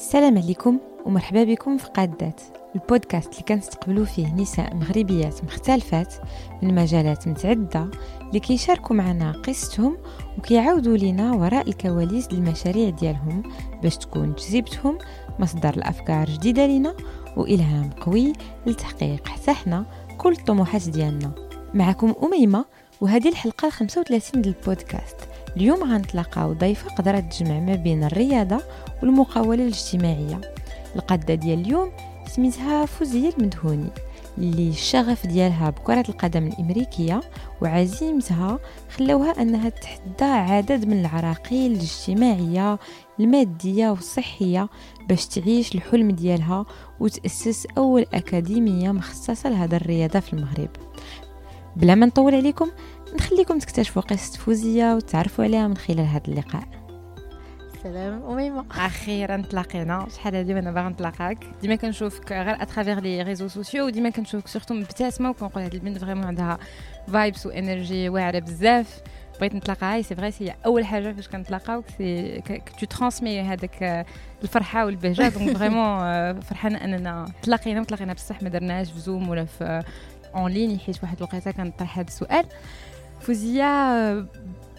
السلام عليكم ومرحبا بكم في قادات البودكاست اللي كنستقبلوا فيه نساء مغربيات مختلفات من مجالات متعددة اللي كيشاركوا معنا قصتهم وكيعاودوا لنا وراء الكواليس للمشاريع ديالهم باش تكون تجربتهم مصدر الأفكار جديدة لنا وإلهام قوي لتحقيق حتى حنا كل الطموحات ديالنا. معكم أميمة وهذه الحلقة 35 ديال البودكاست. اليوم غنتلاقاو ضيفة قدرت تجمع ما بين الرياضة والمقاولة الاجتماعية. القادة ديال اليوم سميتها فوزية المدهوني اللي الشغف ديالها بكرة القدم الأمريكية وعزيمتها خلوها أنها تحدى عدد من العراقيل الاجتماعية المادية والصحية باش تعيش الحلم ديالها وتأسس أول أكاديمية مخصصة لهذا الرياضة في المغرب. بلا ما نطول عليكم نخليكم تكتشفوا قصة فوزية وتعرفوا عليها من خلال هذا اللقاء. سلام أميمة أخيرا تلاقينا. شحال هادي وأنا باغا نتلاقاك. ديما كنشوفك غير à travers les réseaux sociaux وديما كنشوفك. surtout مبتسمه وكنقول هاد البنت vraiment عندها vibes و energy واعرة بزاف. بغيت نتلاقاها c'est vrai c'est أول حاجة فاش كنتلاقاو. c'est tu transmets هذاك الفرحة والبهجة. donc vraiment فرحانة أننا تلاقينا. وتلاقينا بصح ما درناش في زوم ولا في en ligne حيت واحد الوقيتة كنطرح هذا السؤال. فوزية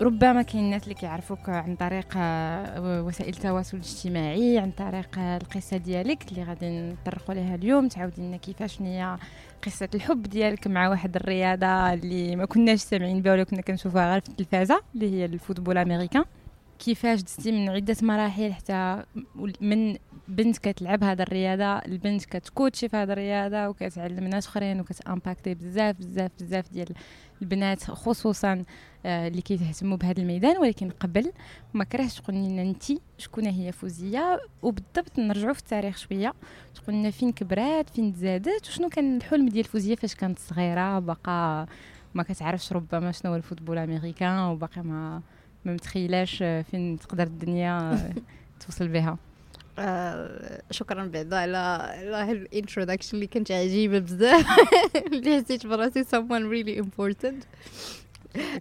ربما كاين الناس اللي كيعرفوك عن طريق آه، وسائل التواصل الاجتماعي عن طريق القصة ديالك اللي غادي نطرقوا لها اليوم. تعاودي لنا كيفاش هي قصة الحب ديالك مع واحد الرياضة اللي ما كناش سامعين بها ولا كنا كنشوفوها غير في التلفازة اللي هي ال football américain كيفاش دزتي من عدة مراحل حتى من بنت كتلعب هذا الرياضة البنت كتكوتشي في هذا الرياضة وكتعلم ناس أخرين وكتأمباكتي بزاف بزاف بزاف ديال البنات خصوصا آه، اللي كيتهتموا بهذا الميدان ولكن قبل ما كرهتش تقول لنا أنت شكون هي فوزية. وبالضبط نرجعوا في التاريخ شوية. تقول لنا فين كبرات فين تزادت وشنو كان الحلم ديال فوزية فاش كانت صغيرة باقا ما كتعرفش ربما شنو هو ال football américain وباقي ما ما متخيلاش فين تقدر الدنيا توصل بها. آه شكرا بعدا على على ال introduction اللي كانت عجيبة بزاف. اللي حسيت براسي someone really important.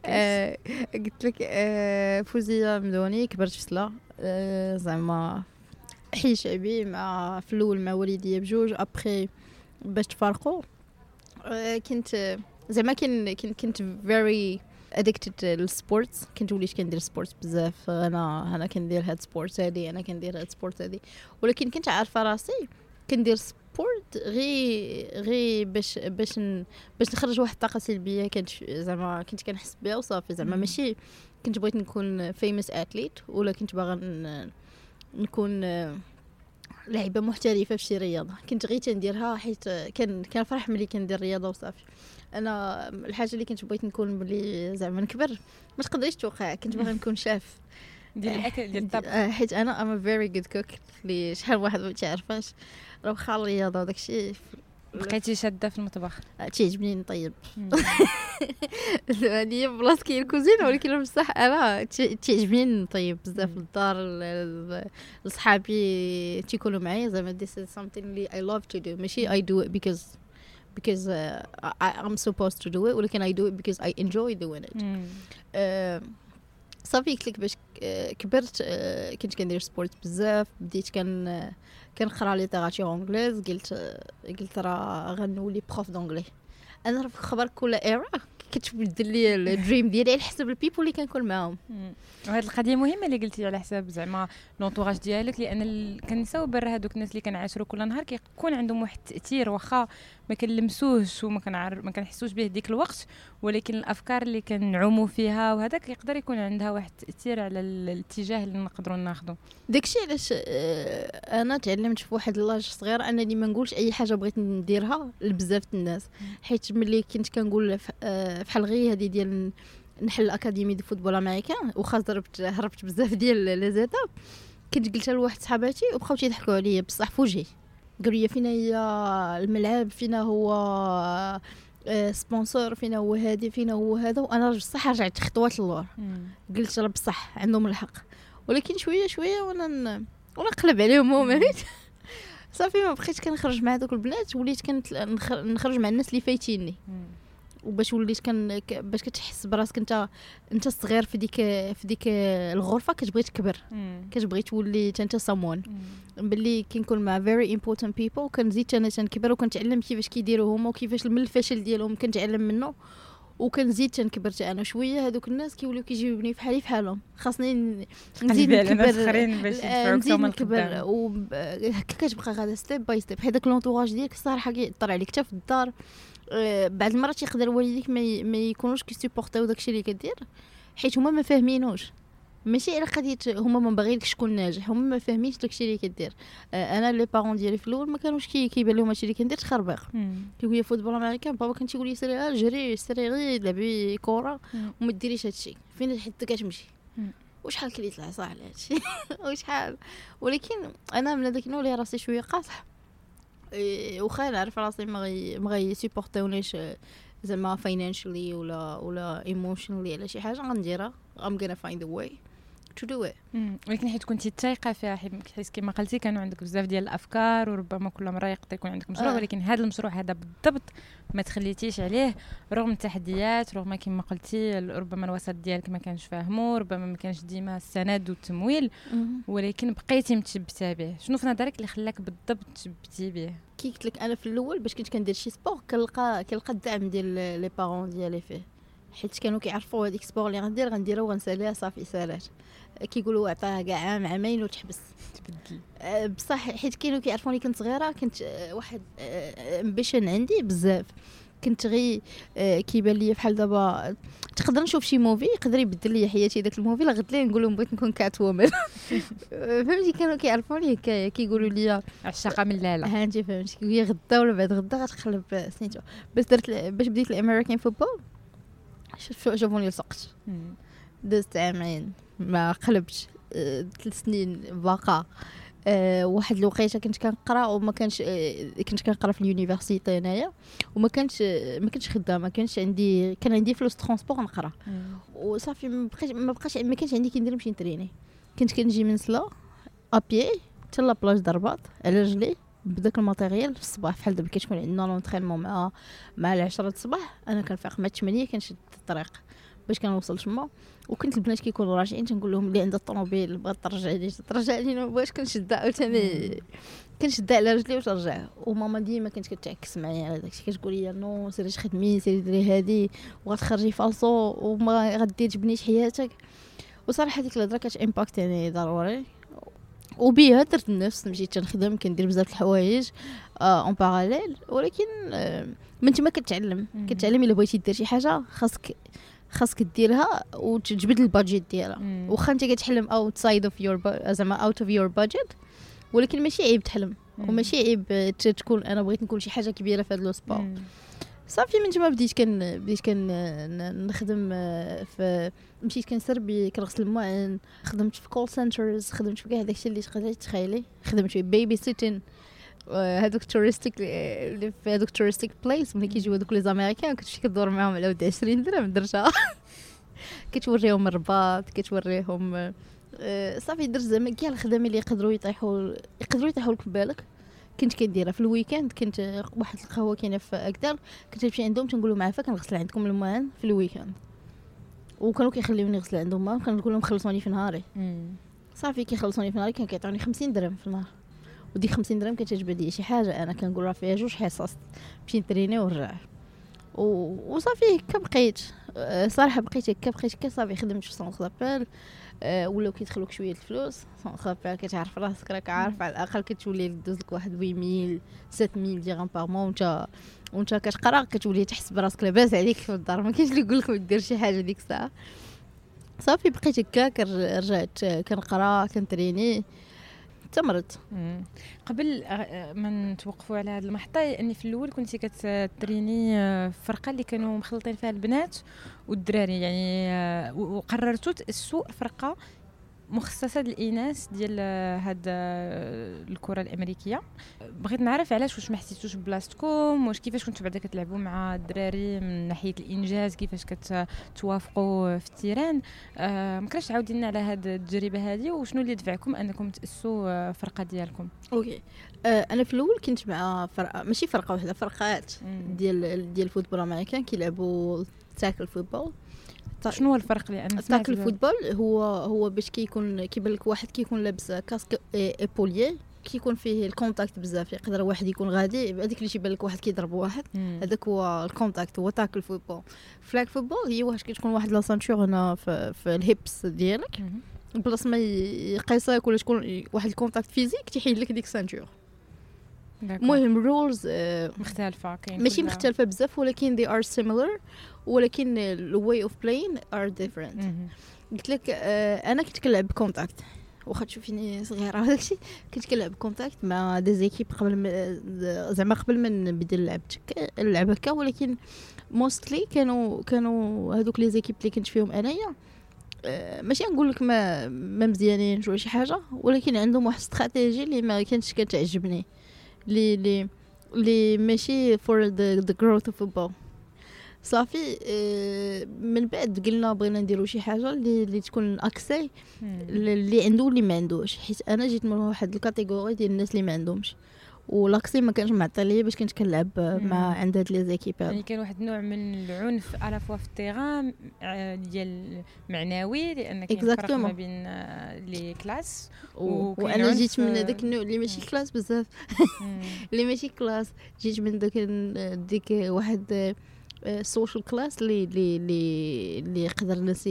آه قلت لك آه فوزية مدوني كبرت في سلا آه زعما حي شعبي مع في الأول مع والديا بجوج ابخي باش تفارقوا. كنت زعما كنت كنت very addicted لل sports كنت وليت كندير sport بزاف. أنا أنا كندير هاد sport هادي أنا كندير هاد sport هادي. ولكن كنت عارفة راسي كندير sport غي غي باش باش ن... باش نخرج واحد الطاقة سلبية كنت زعما كنت كنحس بها وصافي. زعما ماشي كنت بغيت نكون famous athlete ولا كنت باغا نكون لعيبة محترفة في شي رياضة. كنت غير تنديرها حيت كان كان فرح ملي كندير رياضة وصافي. أنا الحاجة اللي كنت بغيت نكون بلي زعما نكبر ما تقدريش توقع كنت باغي نكون شاف. ديال الأكل ديال الطبخ. آه، حيت أنا I'm very good cook اللي شحال واحد ما تعرفاش راه واخا الرياضة وداك الشيء بقيتي شادة في المطبخ؟ آه، تيعجبني نطيب هذه بلاصة كاين الكوزينه ولكن بصح أنا تيعجبني نطيب بزاف للدار لصحابي تيكونوا معايا زعما this is something اللي I love to do. ماشي I do it because because uh, I, I'm supposed to do it ولكن I do it because I enjoy doing it. uh, صافي قلت لك باش كبرت uh, كنت كندير sport بزاف بديت كان كنقرا littérature anglaise قلت قلت راه غنولي prof d'anglais أنا في خبر كل era كتبدل لي ال dream ديالي على حسب ال people اللي كنكون معاهم وهاد القضية مهمة اللي قلتي على حساب زعما l'entourage ديالك لأن. كنساو برا هذوك الناس اللي كنعاشروا كل نهار كيكون عندهم واحد التأثير واخا ما كنلمسوهش وما كنعرف ما كنحسوش به ديك الوقت ولكن الأفكار اللي كنعوموا فيها وهذاك يقدر يكون عندها واحد التأثير على الاتجاه اللي نقدروا ناخذه داكشي علاش آه، أنا تعلمت في واحد l'âge صغير أنني ما نقولش أي حاجة بغيت نديرها لبزاف الناس. حيت ملي كنت كنقول آه، فحال غير هذه ديال نحل académie de football américain واخا ضربت هربت بزاف ديال les étapes كنت قلتها لواحد صحاباتي وبقاو تيضحكوا عليا بصح في وجهي لي فينا هي الملعب فينا هو sponsor فينا هو هادي فينا هو هذا. وأنا بصح رجعت خطوات للور قلت راه بصح عندهم الحق. ولكن شوية شوية وأنا وأنا نقلب عليهم هما. صافي ما بقيت كنخرج مع دوك البنات وليت كنت نخرج مع الناس اللي فايتيني. وباش وليت كان باش كتحس براسك انت انت صغير في ديك في ديك الغرفة كتبغي تكبر. كتبغي تولي انت مم. باللي كنكون مع very important people كنزيد أنا تنكبر وكنتعلم كيفاش كيديروا هما وكيفاش من الفشل ديالهم كنتعلم منه. وكنزيد تنكبر أنا شوية هذوك الناس كيوليو كيجيبوني بحالي بحالهم خاصني نزيد نكبر آه، نزيد نكبر. وهكا كتبقى غادا step by step حيت داك l'entourage ديالك الصراحه كيأثر عليك حتى في الدار. بعض المرات يقدر والديك ما. ما يكونوش كيسيبورتيو داكشي اللي كدير حيت هما ما فاهمينوش ماشي على قضيه هما ما باغيينكش تكون ناجح هما ما فاهمينش داكشي اللي كدير آه، أنا les parents ديالي في الأول ما كانوش كي كيبان لهم هادشي اللي كندير تخربيق. كيقول لي football américain بابا كان تيقول لي سيري آه، جري سيري غير لعبي كره. وما ديريش هادشي فين حتى كتمشي. وشحال كليت العصا على هادشي وشحال ولكن أنا من هذاك النوع اللي راسي شوية قاصح واخا نعرف راسي ما غي ما آه، زعما financially ولا ولا emotionally على شي حاجة غنديرها. I'm gonna find a way. Do it. مم. ولكن حيت كنتي تايقه فيها حيت حيت كما قلتي كانوا عندك بزاف ديال الأفكار وربما كل مرة يقدر يكون عندك مشروع آه. ولكن هذا المشروع هذا بالضبط ما تخليتيش عليه رغم التحديات رغم كما قلتي ربما الوسط ديالك ما كانش فاهمو ربما ما كانش ديما السند والتمويل ولكن بقيتي متشبتة به. شنو في نظرك اللي خلاك بالضبط تشبتي به؟ كي قلت لك أنا في الأول باش كنت كندير شي سبور كنلقى كنلقى الدعم ديال لي بارون ديالي فيه. حيت كانوا كيعرفوا هذيك ال sport اللي غندير غنديرها وغنساليها صافي سالات. كيقولوا عطاها كاع عام عامين وتحبس. تبدل. أه، بصح حيت كانوا كيعرفوني كنت صغيرة كنت أه، واحد ambition عندي بزاف. كنت غي أه، كيبان لي بحال دابا تقدر نشوف شي movie يقدر يبدل لي حياتي داك ال movie لا غد ليه نقول لهم بغيت نكون Catwoman فهمتي؟ كانوا كيعرفوني هكايا كيقولوا لي عشاقه من لالا. ها انت فهمتي؟ غدا ولا بعد غدا غتقلب سنيتو. باش درت باش بديت ال American football شوفوني لصقت. دزت عامين ما قلبتش آه، ثلاث سنين باقا أه واحد الوقيتة كنت كنقرأ وما كانش أه كنت كنقرأ في ال university هنايا. وما كانش آه، ما كنتش خدامة. ما كانش عندي كان عندي فلوس transport نقرأ. وصافي ما بقاش ما بقاش ما كانش عندي كي ندير نمشي ن traini. كنت كنجي من سلا à pied حتى la plage د الرباط على رجلي. بداك ال matériel في الصباح بحال دابا كتكون عندنا l'entraînement مع مع العشرة الصباح أنا كنفيق مع 8 كنشد الطريق باش كنوصل تما. وكنت البنات كيكونوا راجعين تنقول لهم اللي عندها الطوموبيل بغات ترجعني ترجعني ما بغاش كنشدها عاوتاني كنشدها على رجلي وترجع. وماما ديما كانت كتعكس معايا على داكشي كتقول لي non سيري تخدمي سيري ديري هادي وغتخرجي فالصو وما غدي تبنيش حياتك. وصراحة ديك الهضرة كانت impact يعني ضروري. وبيها درت النفس مشيت تنخدم كندير بزاف الحوايج en parallèle ولكن آه، من تما كتعلم. كتعلم إلا بغيتي دير شي حاجة خاصك خاصك ديرها وتجبد ال budget ديالها. واخا انت كتحلم outside of your زعما out of your budget ولكن ماشي عيب تحلم. وماشي عيب آه، تكون أنا بغيت نكون شي حاجة كبيرة في هذا le sport. صافي من تما بديت كن بديت كن ن- نخدم آه، في مشيت كنسربي كنغسل المواعن خدمت في call centers خدمت في كاع داكشي اللي تقدري تخيلي خدمت في baby-sitting هذوك touristiques اللي في هذوك touristic places ملي كيجيو هذوك les Américains كنت مشي كدور معاهم على ود 20 درهم درجة. كتوريهم الرباط كتوريهم آه، صافي درت زعما كاع الخدمه اللي يقدروا يطيحوا يقدروا يطيحوا لك في بالك. كنت كنديرها في ال weekend كنت آه، واحد القهوة كاينة في اكدار كنت نمشي عندهم تنقول لهم عافاك كنغسل عندكم المواعن في ال weekend. وكانوا كيخليوني نغسل عندهم المواعن كنقول لهم خلصوني في نهاري. صافي كيخلصوني في نهاري كان كيعطوني 50 درهم في النهار. وديك 50 درهم كتجبد لي شي حاجة أنا كنقول راه فيها جوج حصص. نمشي ن traini ونرجع و... وصافي هكا بقيت أه، صراحة بقيت هكا بقيت هكا صافي خدمت في centre d'appel أه ولاو كيدخلوك شوية الفلوس d'appel كتعرف راسك راك عارف. على الأقل كتولي دوز لك واحد 8000 7000 درهم par mois وانت وانت كتقرا كتولي تحس براسك لاباس عليك في الدار. ما كاينش اللي يقول لك ما دير شي حاجة ديك الساعة. صافي بقيت هكا رجعت كنقرا كن traini. تمرت. قبل آه، ما نتوقفوا على هذه المحطة إني في الأول كنتي كت traini آه، فرقة اللي كانوا مخلطين فيها البنات والدراري يعني آه، وقررتوا تأسسوا فرقة مخصصة للإناث ديال هاد الكرة الأمريكية. بغيت نعرف علاش واش ما حسيتوش بلاصتكم؟ واش كيفاش كنتو بعدا كتلعبوا مع الدراري من ناحية الإنجاز؟ كيفاش كتوافقوا في ال terrain؟ آه ممكنش تعاودي لنا على هاد التجربة هذه وشنو اللي دفعكم أنكم تأسسوا فرقة ديالكم؟ Okay. آه أنا في الأول كنت مع فرقة ماشي فرقة واحدة فرقات ديال ديال ال football américain كيلعبوا tackle football. شنو هو الفرق لأن tackle ال football هو هو باش كيكون كيبان لك واحد كيكون لابس casque épaulières كيكون فيه ال contact بزاف يقدر واحد يكون غادي هذيك اللي تيبان لك واحد كيضرب واحد هذاك هو ال contact هو tackle football. flag football هي واش كتكون واحد la ceinture هنا في, في ال hips ديالك place ما يقيسك ولا تكون واحد ال contact physique تيحيد لك ديك ال ceinture المهم rules آه، مختلفة كاين ماشي مختلفة بزاف ولكن they are similar. ولكن ال way of playing are different. قلت لك آه، أنا كنت كنلعب contact واخا تشوفيني صغيرة وداكشي كنت كنلعب contact مع des équipes قبل ما زعما قبل ما نبدا نلعب نلعب هكا ولكن mostly كانوا كانوا هذوك les équipes اللي كنت فيهم أنايا. آه، ماشي نقول لك ما ما مزيانين ولا شي حاجة ولكن عندهم واحد استراتيجي اللي ما كانتش كتعجبني لي لي لي ماشي for the growth of football صافي آه، من بعد قلنا بغينا نديرو شي حاجة اللي, اللي تكون accès اللي عنده واللي ما عندوش. حيت أنا جيت من واحد ال catégorie ديال الناس اللي ما عندهمش. و l'accès ما كانش معطي ليا باش كنت كنلعب مع عند هاد les équipes يعني كان واحد النوع من العنف à la fois في ال terrain آه، ديال معنوي لأن كاين فرق ما بين آه، les classes وأنا جيت من هذاك النوع اللي ماشي classe بزاف. اللي ماشي classe جيت من داك ديك واحد ال social class اللي اللي اللي يقدر الناس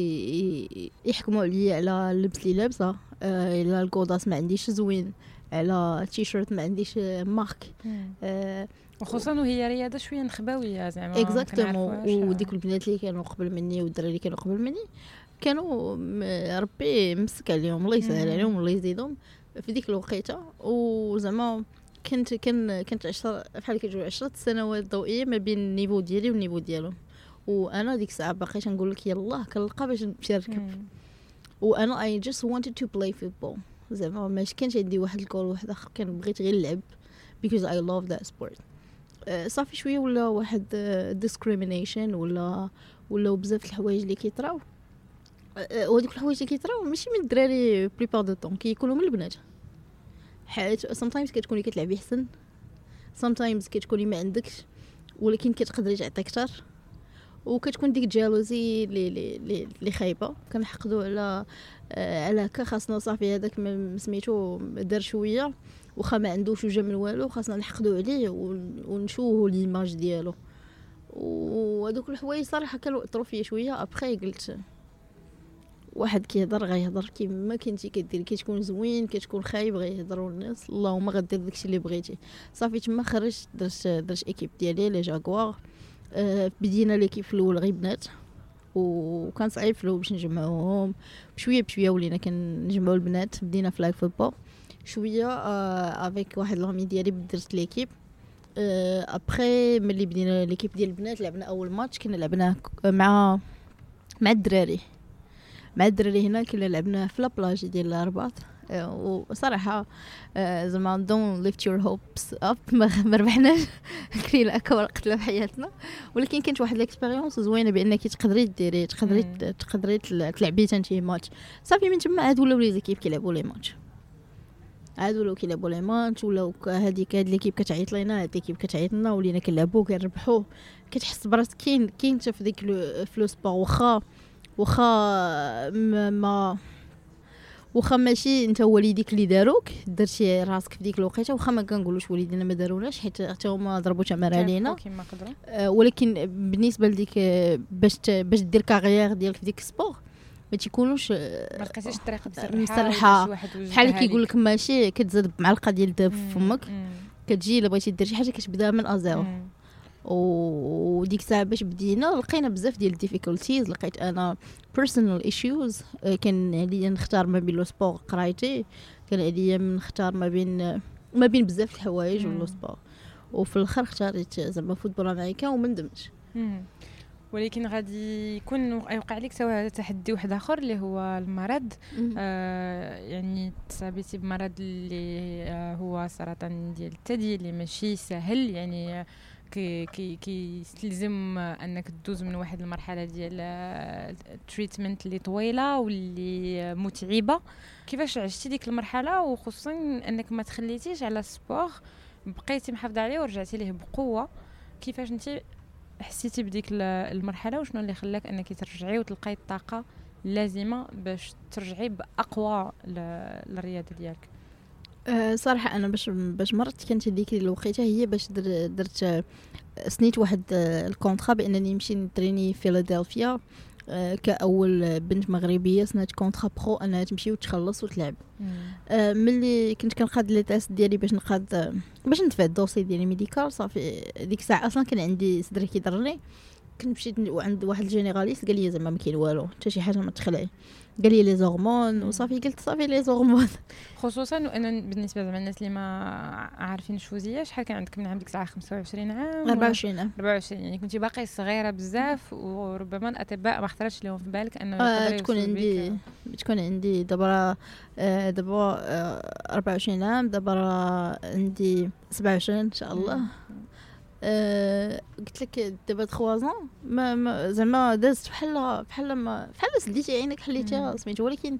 يحكموا عليا على اللبس اللي لابسه الا ال godasses ما عنديش زوين على تيشيرت ما عنديش marque وخصوصا وهي رياضه شوية نخبويه زعما exactement وديك البنات اللي كانوا قبل مني والدراري اللي كانوا قبل مني كانوا ربي مسك عليهم الله يسهل عليهم الله يزيدهم في ديك الوقيته وزعما كنت كان كنت عشرة بحال كتقول عشرة سنوات ضوئية ما بين ال niveau ديالي وال niveau ديالهم وأنا ديك الساعة باقيش نقول لك يلاه كنلقى باش نمشي نركب. وأنا I just wanted to play football زعما ما كانش عندي واحد الكول واحد اخر كان بغيت غير نلعب because I love that sport. uh, صافي شوية ولا واحد uh, discrimination ولا ولا بزاف الحوايج اللي كيطراو؟ uh, وهذوك الحوايج اللي كيطراو ماشي من الدراري la plupart du temps كيكونوا من البنات. حيت sometimes كتكوني كتلعبي احسن sometimes كتكوني ما عندكش ولكن كتقدري تعطي أكثر وكتكون ديك jalousie اللي اللي خايبة. كنحقدوا على آه على هكا خاصنا صافي هذاك سميتو دار شوية. واخا ما عندوش وجا من والو خاصنا نحقدوا عليه ونشوهوا l'image ديالو. وهذوك الحوايج صراحة كانوا اثروا فيا شوية. ابخي قلت واحد كيهضر غيهضر كيما كنتي كدير كتكون زوين كتكون خايب غيهضروا الناس. اللهم غدير داكشي اللي بغيتي. صافي تما خرجت درت درت équipe ديالي les Jaguars. آه بدينا l'équipe في الأول غير بنات. وكان صعيب في الأول باش نجمعوهم. بشوية بشوية ولينا كنجمعوا البنات. بدينا flag football شوية آه avec واحد l'amie ديالي درت l'équipe آه ابخي ملي بدينا l'équipe ديال البنات لعبنا أول ماتش كنا لعبناه مع مع الدراري. مع الدراري هنا كنا لعبنا في la plage ديال الرباط آه، وصراحة آه، زعما don't lift your hopes up ما ربحناش. كلينا اكبر قتلة في حياتنا. ولكن كانت واحد ال expérience زوينة بأنك تقدري ديري تقدري تقدري تلعبي تنتي ماتش صافي من تما عاد ولاو les équipes كيلعبوا les matchs عاد ولاو كيلعبوا les matchs ولاو هذيك هاد l'équipe كتعيط لينا هاد l'équipe كتعيط لنا ولينا كنلعبوا كنربحوا. كتحس براسك كاين كاين في ديك ف le sport واخا. واخا ما واخا ماشي انت والديك اللي داروك درتي راسك في ديك الوقيته واخا ما كنقولوش والدينا ما داروناش حيت حتى هما ضربوا تمارة علينا. آه ولكن بالنسبة لديك باش باش دير carrière ديالك في ديك ال sport ما تيكونوش آه، ما لقيتيش الطريقة مسرحه بحال كيقول لك ماشي كتزاد بمعلقة ديال الذهب في فمك كتجي إلا بغيتي دير شي حاجة كتبدأ من zéro وديك الساعة باش بدينا لقينا بزاف ديال ال difficulties لقيت أنا personal issues آه، كان عليا نختار ما بين le sport قرايتي. كان عليا نختار ما بين ما بين بزاف الحوايج و le sport وفي الآخر اختاريت زعما football américain وما ندمتش. ولكن غادي يكون يوقع لك سواء تحدي واحد آخر اللي هو المرض. آه يعني تصابيتي بمرض اللي آه هو سرطان ديال الثدي اللي ماشي سهل. يعني كي كي انك تدوز من واحد المرحلة ديال ال treatment اللي طويلة واللي متعبة. كيفاش عشتي ديك المرحلة؟ وخصوصا انك ما تخليتيش على ال sport بقيتي محافظة عليه ورجعتي ليه بقوة. كيفاش انت حسيتي بديك المرحلة؟ وشنو اللي خلاك انك ترجعي وتلقاي الطاقة اللازمة باش ترجعي بأقوى للرياضة ديالك؟ أه صراحة أنا باش باش مرضت كانت هذيك الوقيته هي باش در درت أه، سنيت واحد أه، ال contrat بأنني نمشي نتريني في فيلادلفيا أه كأول بنت مغربية سنات contrat pro أنها تمشي وتخلص وتلعب. أه ملي كنت كنقاد les tests ديالي باش نقاد باش ندفع ال dossier ديالي médical صافي ديك الساعة أصلا كان عندي صدري كيضرني كنت مشيت عند واحد ال généraliste قال لي زعما ما كاين والو حتى شي حاجة ما تخلعي. قال لي les hormones وصافي قلت صافي les hormones خصوصا وأنا بالنسبة زعما الناس اللي ما عارفين شوزيه شحال كان عندك من عام ديك الساعة؟ 25 عام؟ 24 عام 24 يعني كنتي باقي صغيرة بزاف وربما الأطباء ما خطرش لهم في بالك أنه آه تكون عندي تكون عندي دابا آه دابا آه 24 عام دابا عندي 27 إن شاء الله. أه قلت لك دابا 3 زون ما, ما زعما دازت بحال بحال ما بحال سديتي عينك حليتيها سميتو. ولكن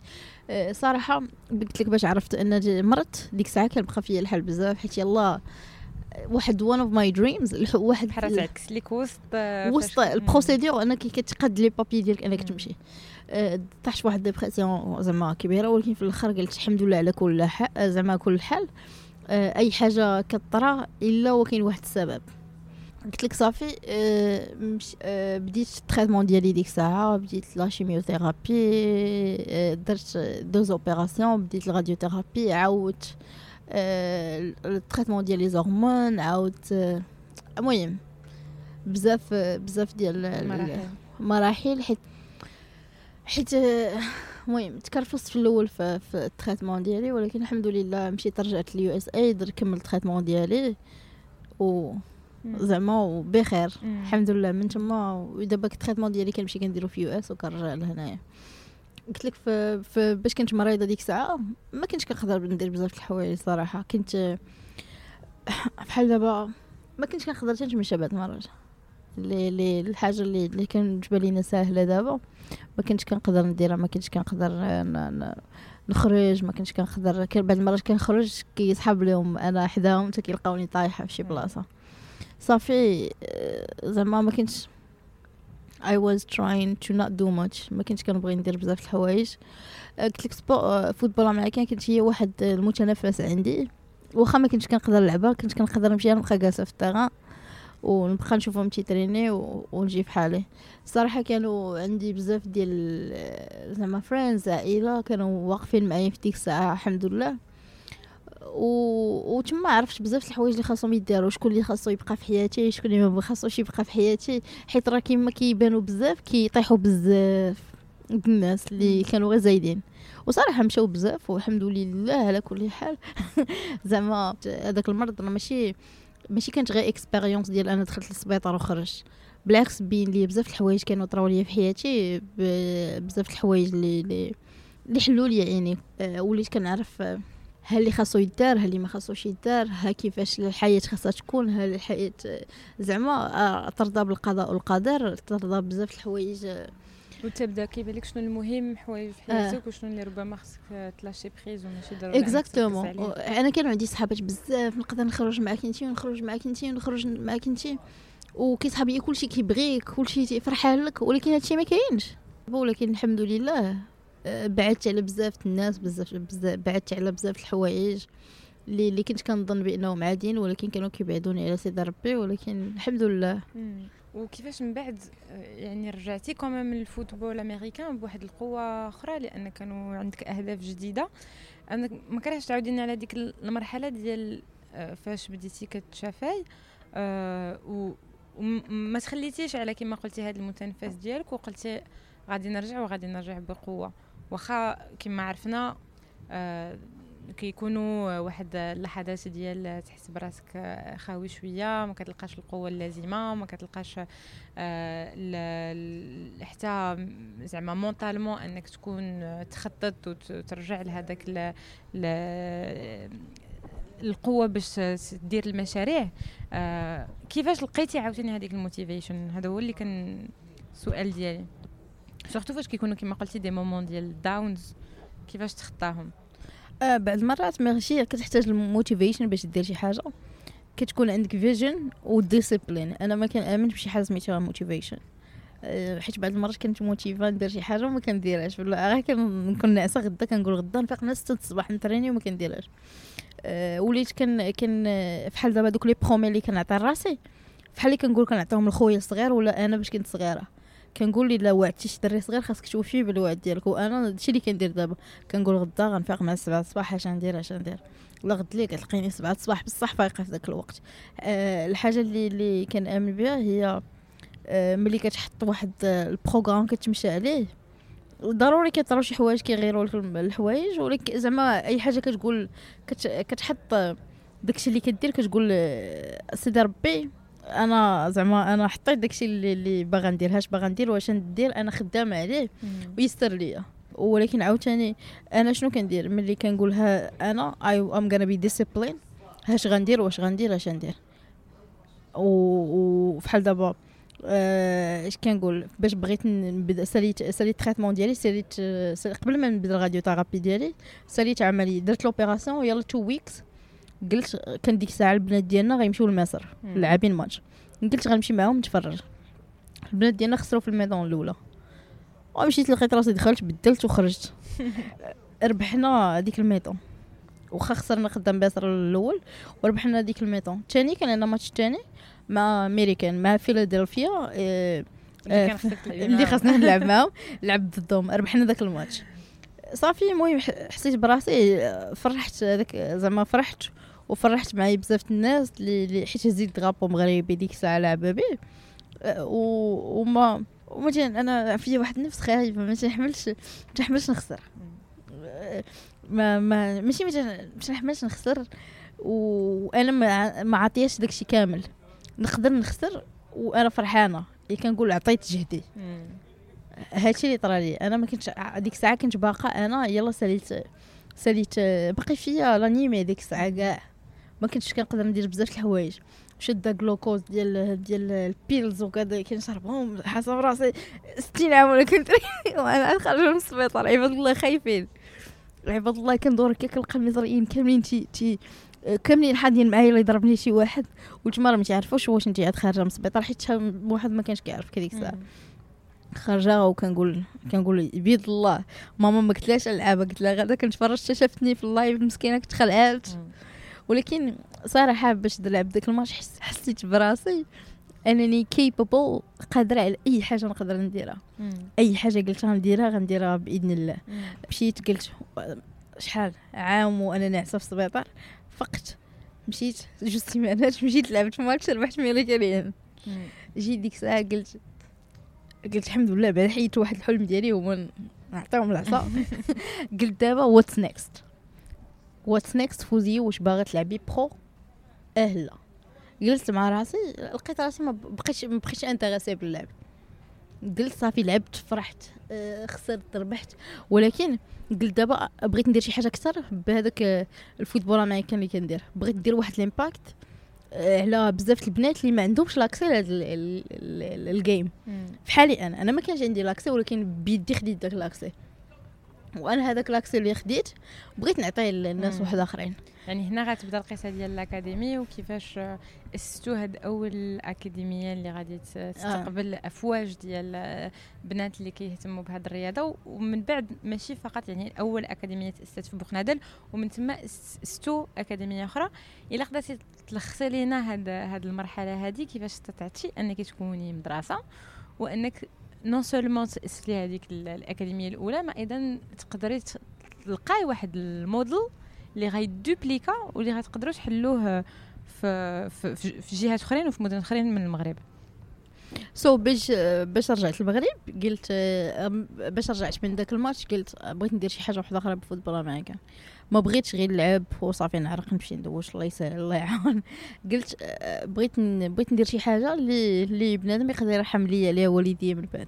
أه صراحة قلت لك باش عرفت ان مرضت ديك الساعة كان بقى فيا الحال بزاف حيت يلا واحد one of my dreams واحد بحال تعكس لك وسط وسط ال procédure انك كتقاد les papiers ديالك أنك تمشي. طاحت واحد dépression زعما كبيرة ولكن في الآخر قلت الحمد لله على كل حال زعما كل حال. أي حاجة كطرا إلا وكاين واحد السبب. قلت لك صافي أه مش أه بديت ال traitement ديالي ديك الساعة بديت la chimiothérapie أه درت deux opérations بديت ال radiothérapie عاودت أه ال traitement ديال les hormones عاودت المهم بزاف بزاف ديال مراحل. مراحل حيت حيت المهم تكرفصت في الأول في, في ال traitement ديالي ولكن الحمد لله مشيت رجعت لل USA كملت ال traitement ديالي و زعما بخير الحمد لله. من تما ودابا ال traitement ديالي كنمشي كنديرو في US وكنرجع لهنايا. قلت لك في, باش كنت مريضة ديك الساعة ما كنتش كنقدر ندير بزاف الحوايج صراحة. كنت بحال دابا ما كنتش كنقدر نتمشى بعد مرات اللي اللي الحاجة اللي اللي كان لينا ساهلة دابا. ما كنتش كنقدر نديرها ما كنتش كنقدر نخرج ما كنتش كنقدر. بعد المرات كنخرج كيسحب لهم أنا حداهم حتى كيلقاوني طايحة في شي بلاصة. صافي زعما ما كنتش I was trying to not do much. ما كنتش كنبغي ندير بزاف الحوايج. قلت لك football américain كانت هي واحد المتنفس عندي. واخا ما كنتش كنقدر نلعبها كنت كنقدر نمشي نبقى جالسة في ال terrain ونبقى نشوفهم تيتريني ونجي بحالي. الصراحه كانوا عندي بزاف ديال زعما friends عائلة كانوا واقفين معايا في ديك الساعة الحمد لله. و... وتما عرفت بزاف الحوايج اللي خاصهم يداروا شكون اللي خاصو يبقى في حياتي شكون اللي ما خاصوش يبقى في حياتي حيت راه كيما كيبانوا بزاف كيطيحوا بزاف الناس اللي كانوا غير زايدين. وصراحة مشاو بزاف والحمد لله على كل حال. زعما هذاك المرض راه ماشي ماشي كانت غير expérience ديال أنا دخلت للسبيطار وخرجت بالعكس بين لي بزاف الحوايج كانوا طراو لي في حياتي بزاف الحوايج اللي اللي حلوا لي يعني. آه، وليت كنعرف هل اللي خاصو يدار هل اللي ما خاصوش يدار ها كيفاش الحياة خاصها تكون هل الحياة زعما آه، ترضى بالقضاء والقدر ترضى بزاف الحوايج. وتبدا كيبان لك شنو المهم حوايج في حياتك آه. وشنو اللي ربما خصك ت lâcher prise وماشي ضروري exactement أنا كان عندي صحابات بزاف نقدر نخرج معاك انت ونخرج معاك انت ونخرج معاك انت وكيصحاب كلشي كيبغيك كلشي فرحان لك ولكن هادشي ما كاينش. ولكن الحمد لله. بعدت على بزاف الناس بزاف بعدت على بزاف الحوايج اللي اللي كنت كنظن بأنهم عاديين ولكن كانوا كيبعدوني على سيدي ربي ولكن الحمد لله. وكيفاش من بعد يعني رجعتي كمان من الفوتبول الأمريكان بواحد القوة أخرى لأن كانوا عندك أهداف جديدة؟ أنا ما كرهتش تعاوديني على ديك المرحلة ديال آه، فاش بديتي كتشافاي أه وما تخليتيش على كما قلتي هذا المتنفس ديالك وقلتي غادي نرجع وغادي نرجع بقوة. واخا كما عرفنا آه كيكونوا واحد اللحظات ديال تحس براسك خاوي شوية ما كتلقاش القوة اللازمة ما كتلقاش آه، حتى زعما mentalement انك تكون تخطط وترجع لهذاك القوة باش دير المشاريع. آه كيفاش لقيتي عاوتاني هذيك ال motivation؟ هذا هو اللي كان السؤال ديالي. surtout فاش كيكونوا كما قلتي des moments ديال downs كيفاش تخطاهم آه بعض المرات ماشي كتحتاج ال motivation باش دير شي حاجة كتكون عندك vision و discipline أنا ما كنامنش بشي حاجة سميتها motivation حيت بعض المرات كنت motivée ندير شي حاجة وما كنديرهاش ولا غير كنكون ناعسه غدا كنقول غدا نفيق نص الصباح نتريني وما كنديرهاش أه وليت كان كان فحال دابا دوك les promesses اللي كنعطي لراسي فحال اللي كنقول كنعطيهم لخويا الصغير ولا أنا باش كنت صغيره كنقول لي لا وعدتي شي دري صغير خاصك توفي بالوعد ديالك. وأنا هادشي اللي كندير دابا كنقول غدا غنفيق مع السبعة الصباح اش ندير اش ندير لا غد لي كتلقيني سبعة الصباح بصح فايقة في ذاك الوقت. أه الحاجة اللي اللي كنأمن بها هي أه ملي كتحط واحد programme كتمشي عليه ضروري كيطراو شي حوايج كيغيروا لك الحوايج. ولكن زعما أي حاجة كتقول كت كتحط داكشي اللي كدير كتقول سيدي ربي أنا زعما أنا حطيت داكشي اللي, اللي باغا ندير هاش باغا ندير واش ندير أنا خدامة عليه ويسر ليا. ولكن عاوتاني أنا شنو كندير؟ ملي كنقولها أنا I am gonna be disciplined هاش غندير واش غندير اش ندير. وفحال دابا آه، إش كنقول؟ باش بغيت نبدأ ساليت ساليت traitement ديالي ساليت قبل ما نبدأ ال radiothérapie ديالي ساليت عمليه درت l'opération يلا two weeks قلت كان ديك الساعة البنات ديالنا غيمشيو لمصر لاعبين ماتش. قلت غنمشي معاهم نتفرج. البنات ديالنا خسروا في ال mi-temps الأولى. ومشيت لقيت راسي دخلت بدلت وخرجت. ربحنا ديك ال mi-temps واخا خسرنا قدام مصر الأول وربحنا ديك ال mi-temps الثاني كان عندنا ماتش ثاني مع أمريكان مع فيلادلفيا إيه اللي خاصنا نلعب معاهم لعب ضدهم. ربحنا ذاك الماتش. صافي المهم حسيت براسي فرحت هذاك زعما فرحت. وفرحت معايا بزاف الناس اللي حيت هزيت drapeau مغربي ديك الساعة لعبت به وما وما أنا في واحد النفس خايبه ما تنحملش ما تنحملش نخسر. ما ما ماشي ما تنحملش نخسر. وأنا ما ما عطياش داكشي كامل. نقدر نخسر وأنا فرحانة. اللي كنقول عطيت جهدي. هادشي اللي طرا لي أنا ما كنتش ديك الساعة كنت باقا أنا يلا ساليت ساليت باقي فيا لانيمي ديك الساعة كاع. ما كنتش كنقدر ندير بزاف الحوايج. شد جلوكوز ديال ديال البيلز وكذا كنشربهم حاسة براسي 60 عام ولا كنت وأنا خارجه من السبيطار. عباد الله خايفين. عباد الله كندور هكا كنلقى المزرعين كاملين تي تي كاملين حادين معايا اللي ضربني شي واحد. وتما ما تعرفوش واش انت عاد خارجة من السبيطار حيت واحد ما كانش كيعرف كديك الساعة. خارجة وكنقول كنقول بيد الله. ماما ما قلتلاش العابه قلت لها غدا كنتفرج شافتني في اللايف مسكينة كنت خلعات. ولكن صراحة باش نلعب داك الماتش حس حسيت براسي أنني capable قادرة على أي حاجة نقدر نديرها. أي حاجة قلتها نديرها غنديرها بإذن الله. مشيت قلت شحال؟ عام وأنا ناعسة في السبيطار. فقت. مشيت جوج سيمانات مشيت لعبت ماتش ربحت ميريكانيين جيت ديك الساعة قلت قلت الحمد لله بعد حيت واحد الحلم ديالي هو نعطيهم العصا. قلت دابا what's next what's next فوزي واش باغا تلعبي pro؟ آه لا جلست مع راسي لقيت راسي ما بقيتش ما بقيتش intéressée باللعب. قلت صافي لعبت فرحت آه خسرت ربحت. ولكن قلت دابا بغيت ندير شي حاجة أكثر بهذاك ال football américain اللي كندير. بغيت ندير واحد ال impact آه، على بزاف البنات اللي ما عندهمش l'accès لهذا ال game بحالي أنا أنا ما كانش عندي l'accès ولكن بيدي خديت داك l'accès. وأنا هذاك l'accès اللي خديت بغيت نعطيه للناس واحد آخرين. يعني هنا غتبدا القصة ديال ال académie وكيفاش أسستو هاد أول أكاديمية اللي غادي تستقبل آه. أفواج ديال بنات اللي كيهتموا بهاد الرياضة. ومن بعد ماشي فقط يعني أول أكاديمية تاسست في بوخنادل ومن ثم أستو أكاديمية أخرى. إلا قدرتي تلخصي لينا هاد هاد المرحلة هذه كيفاش استطعتي أنك تكوني مدرسة وأنك non seulement تاسسي هذيك الأكاديمية الأولى ما أيضا تقدري تلقاي واحد الموديل اللي غيدوبليكا واللي غتقدروا تحلوه في في, جهات أخرين وفي مدن أخرين من المغرب. so باش باش رجعت المغرب قلت باش رجعت من داك الماتش قلت بغيت ندير شي حاجة واحدة أخرى بال football américain ما بغيتش غير نلعب وصافي نعرق نمشي ندوش الله يسهل الله يعاون. قلت بغيت بغيت ندير شي حاجة اللي اللي بنادم يقدر يرحم لي عليها والديا من بعد.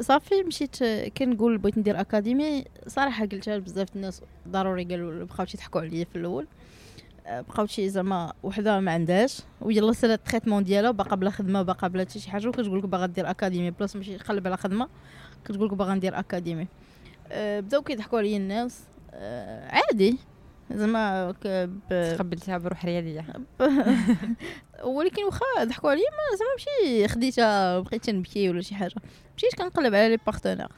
صافي مشيت كنقول بغيت ندير académie. صراحة قلتها بزاف الناس ضروري قالوا بقاو يضحكوا عليا في الأول. بقاو شي زعما وحدة ما عندهاش. ويلا سالا ال traitement ديالها باقا بلا خدمة باقا بلا حتى شي حاجة. وكتقول لك باغا دير académie بلاص ماشي تقلب على خدمة. كتقول لك باغا ندير académie. بداو كيضحكوا عليا الناس. عادي. زعما تقبلتها بروح رياضية. ولكن واخا ضحكوا عليا ما زعما ماشي خديتها بقيت نبكي ولا شي حاجة. مشيت كنقلب على les partenaires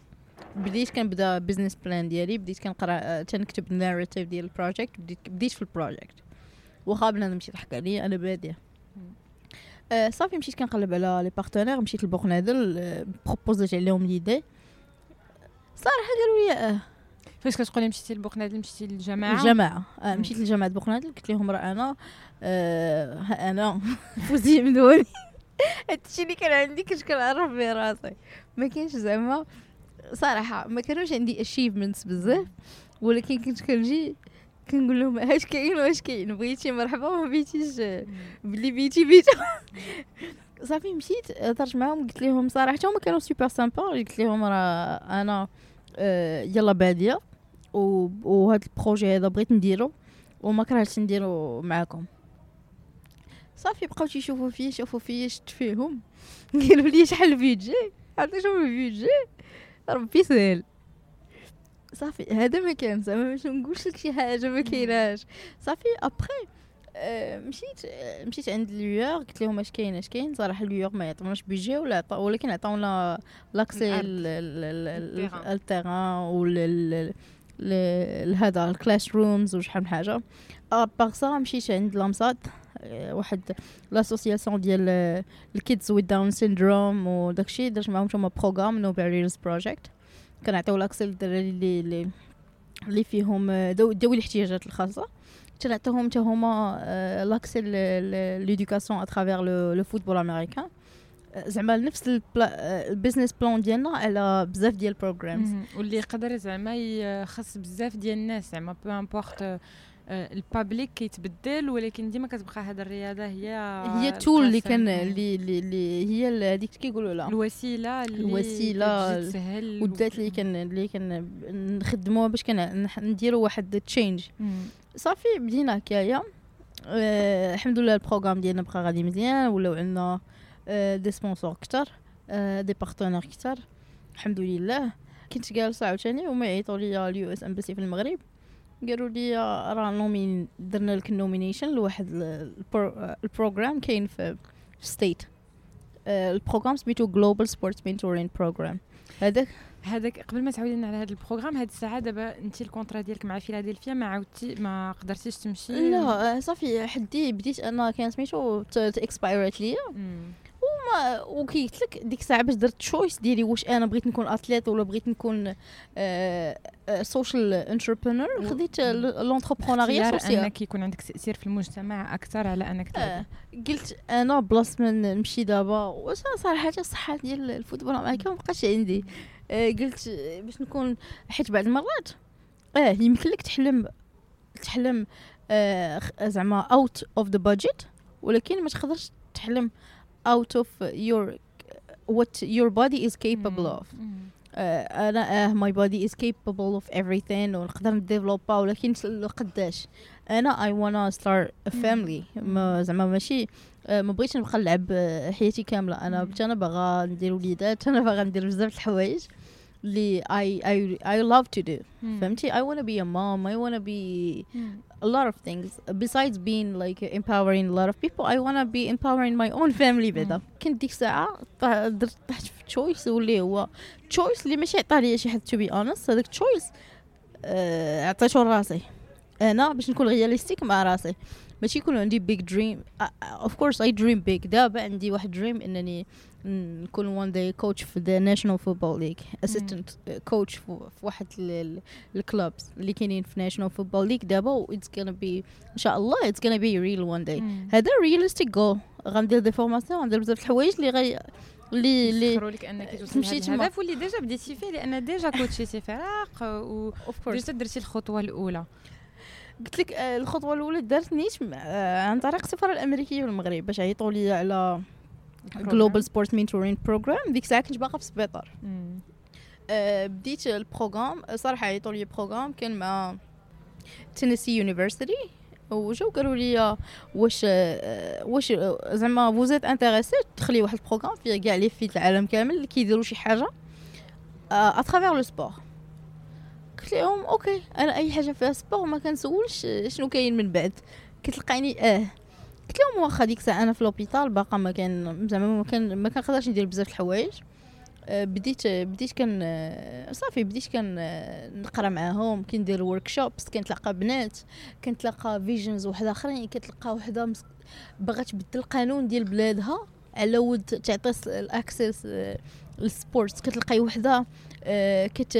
بديت كنبدا business plan ديالي بديت كنقرا تنكتب ال narrative ديال ال project بديت بديت في ال project واخا بنادم مشي ضحك عليا أنا بادية. آه صافي مشيت كنقلب على les partenaires مشيت لبوغنادل آه بروبوزيت عليهم l'idée. صراحة قالوا لي آه فاش كتقولي مشيتي لبوغنادل مشيتي للجماعه الجماعه آه مشيت لجامعه بوغنادل قلت لهم راه أنا آه أنا فوزي مدوني هادشي اللي كان عندي كنت كنعرف به راسي. ما كاينش زعما صراحة ما كانوش عندي achievements بزاف ولكن كنت كنجي كنقول لهم اش كاين واش كاين بغيتي مرحبا ما بغيتيش بلي بيتي بيتو. صافي مشيت هضرت معاهم قلت لهم صراحة هما كانوا super sympas قلت لهم راه أنا آه يلا باديه وهذا البروجي هذا بغيت نديرو وما كرهتش نديرو معاكم. صافي بقاو تيشوفوا فيا شوفوا فيا شت فيهم. قالوا لي شحال البيدجي عرفتي البيدجي ربي سهل صافي هذا ما كان زعما باش نقولش لك شي حاجة ما كايناش. صافي ابخي أه مشيت أه مشيت عند ليور قلت لهم اش كاين اش كاين. صراحة ليور ما يعطوناش بيجي ولا عطا ولكن عطاونا l'accès ال terrain. ولا هذا ال classrooms وشحال من حاجة. à part ça مشيت عند لامصاد واحد l'association ديال ال kids with Down syndrome وداكشي درت معاهم هما program No Barriers Project كنعطيو l'accès للدراري اللي اللي فيهم ذوي الاحتياجات الخاصة. تنعطيهم حتى هما l'accès l'éducation à travers le football américain زعما نفس ال business plan ديالنا على بزاف ديال ال programs واللي يقدر زعما يخص بزاف ديال الناس زعما peu importe ال public كيتبدل ولكن ديما كتبقى هذه الرياضة هي هي tool اللي كان اللي اللي هي هذيك كيقولوا لها. الوسيلة اللي الوسيلة تسهل ودات اللي كان اللي كان نخدموها باش كان نديروا واحد change صافي بدينا هكايا. أه الحمد لله ال program ديالنا بقى غادي مزيان ولاو عندنا des sponsors كتر أه des partenaires كتر الحمد لله. كنت جالسة عاوتاني وما يعيطوا لي ال US Embassy في المغرب. قالوا لي راه نومين درنا لك ال nomination لواحد ال program كاين في States ال program سميتو Global Sports Mentoring Program هذاك؟ هذاك قبل ما تعاودي على هذا ال program هذه الساعة دابا انت ال contrat ديالك مع فيلادلفيا ما عاودتي ما قدرتيش تمشي؟ لا صافي حدي بديت أنا كان سميتو اكسبايرات ليا قلت لك ديك الساعة باش درت choice ديالي واش أنا بغيت نكون athlete ولا بغيت نكون social entrepreneur خديت l'entrepreneuriat social أنك يكون عندك تاثير في المجتمع أكثر على أنك آه. قلت أنا بلاص من نمشي دابا. واش صراحة الصحه ديال الفوتبول الأمريكي ما بقاش عندي. آه قلت باش نكون حيت بعض المرات آه يمكن لك تحلم تحلم آه زعما out of the budget ولكن ما تقدرش تحلم out of your what your body is capable of. uh, أنا uh, my body is capable of everything ونقدر نديفلوبا ولكن قداش؟ أنا I wanna start a family. ما زعما ماشي ما بغيتش نبقى نلعب حياتي كاملة. أنا أنا باغا ندير وليدات أنا باغا ندير بزاف الحوايج اللي I I I love to do. فهمتي؟ I wanna be a mom I wanna be a lot of things. Besides being like empowering a lot of people I wanna be empowering my own family بعدا كنت ديك الساعة درت طحت في تشويس واللي هو تشويس اللي ماشي عطاه ليا شي حد to be honest. هذاك choice عطيته لراسي أنا باش نكون realistic مع راسي ماشي يكون عندي big dream of course I dream big دابا عندي واحد دريم انني نكون one day coach في the National Football League assistant coach في واحد ال clubs اللي كاينين في National Football League دابا it's gonna be إن شاء الله it's gonna be real one day هذا realistic goal غندير fr: des formations غندير بزاف الحوايج اللي غي اللي اللي لك أنك توصلي الهدف واللي déjà بديتي فيه لأن ديجا coachيتي فرق و déjà درتي الخطوة الأولى. قلت لك آه، الخطوة الأولى دارت نيت آه، عن طريق السفارة الأمريكية في المغرب باش عيطوا لي على Global Sports Mentoring Program ديك الساعة كنت باقا في السبيطار. آه، بديت ال program صراحة عيطوا لي program كان مع Tennessee University وجاو قالوا لي واش واش زعما فوزيت intéressée تدخلي واحد ال programme فيه كاع les filles العالم كامل اللي كيديروا شي حاجة à travers le sport قلت لهم okay أنا أي حاجة فيها sport ما كنسولش شنو كاين من بعد. كتلقاني آه قلت لهم واخا ديك الساعة أنا في l'hôpital باقا ما كان زعما ما كان ما كنقدرش ندير بزاف الحوايج. آه، بديت بديت كان آه، صافي بديت كان آه، نقرا معاهم كندير workshops كنتلاقى بنات كنتلاقى visions واحد آخرين كتلقى وحدة باغا تبدل القانون ديال بلادها على ود تعطي ال access لل sport كتلقاي وحدة كت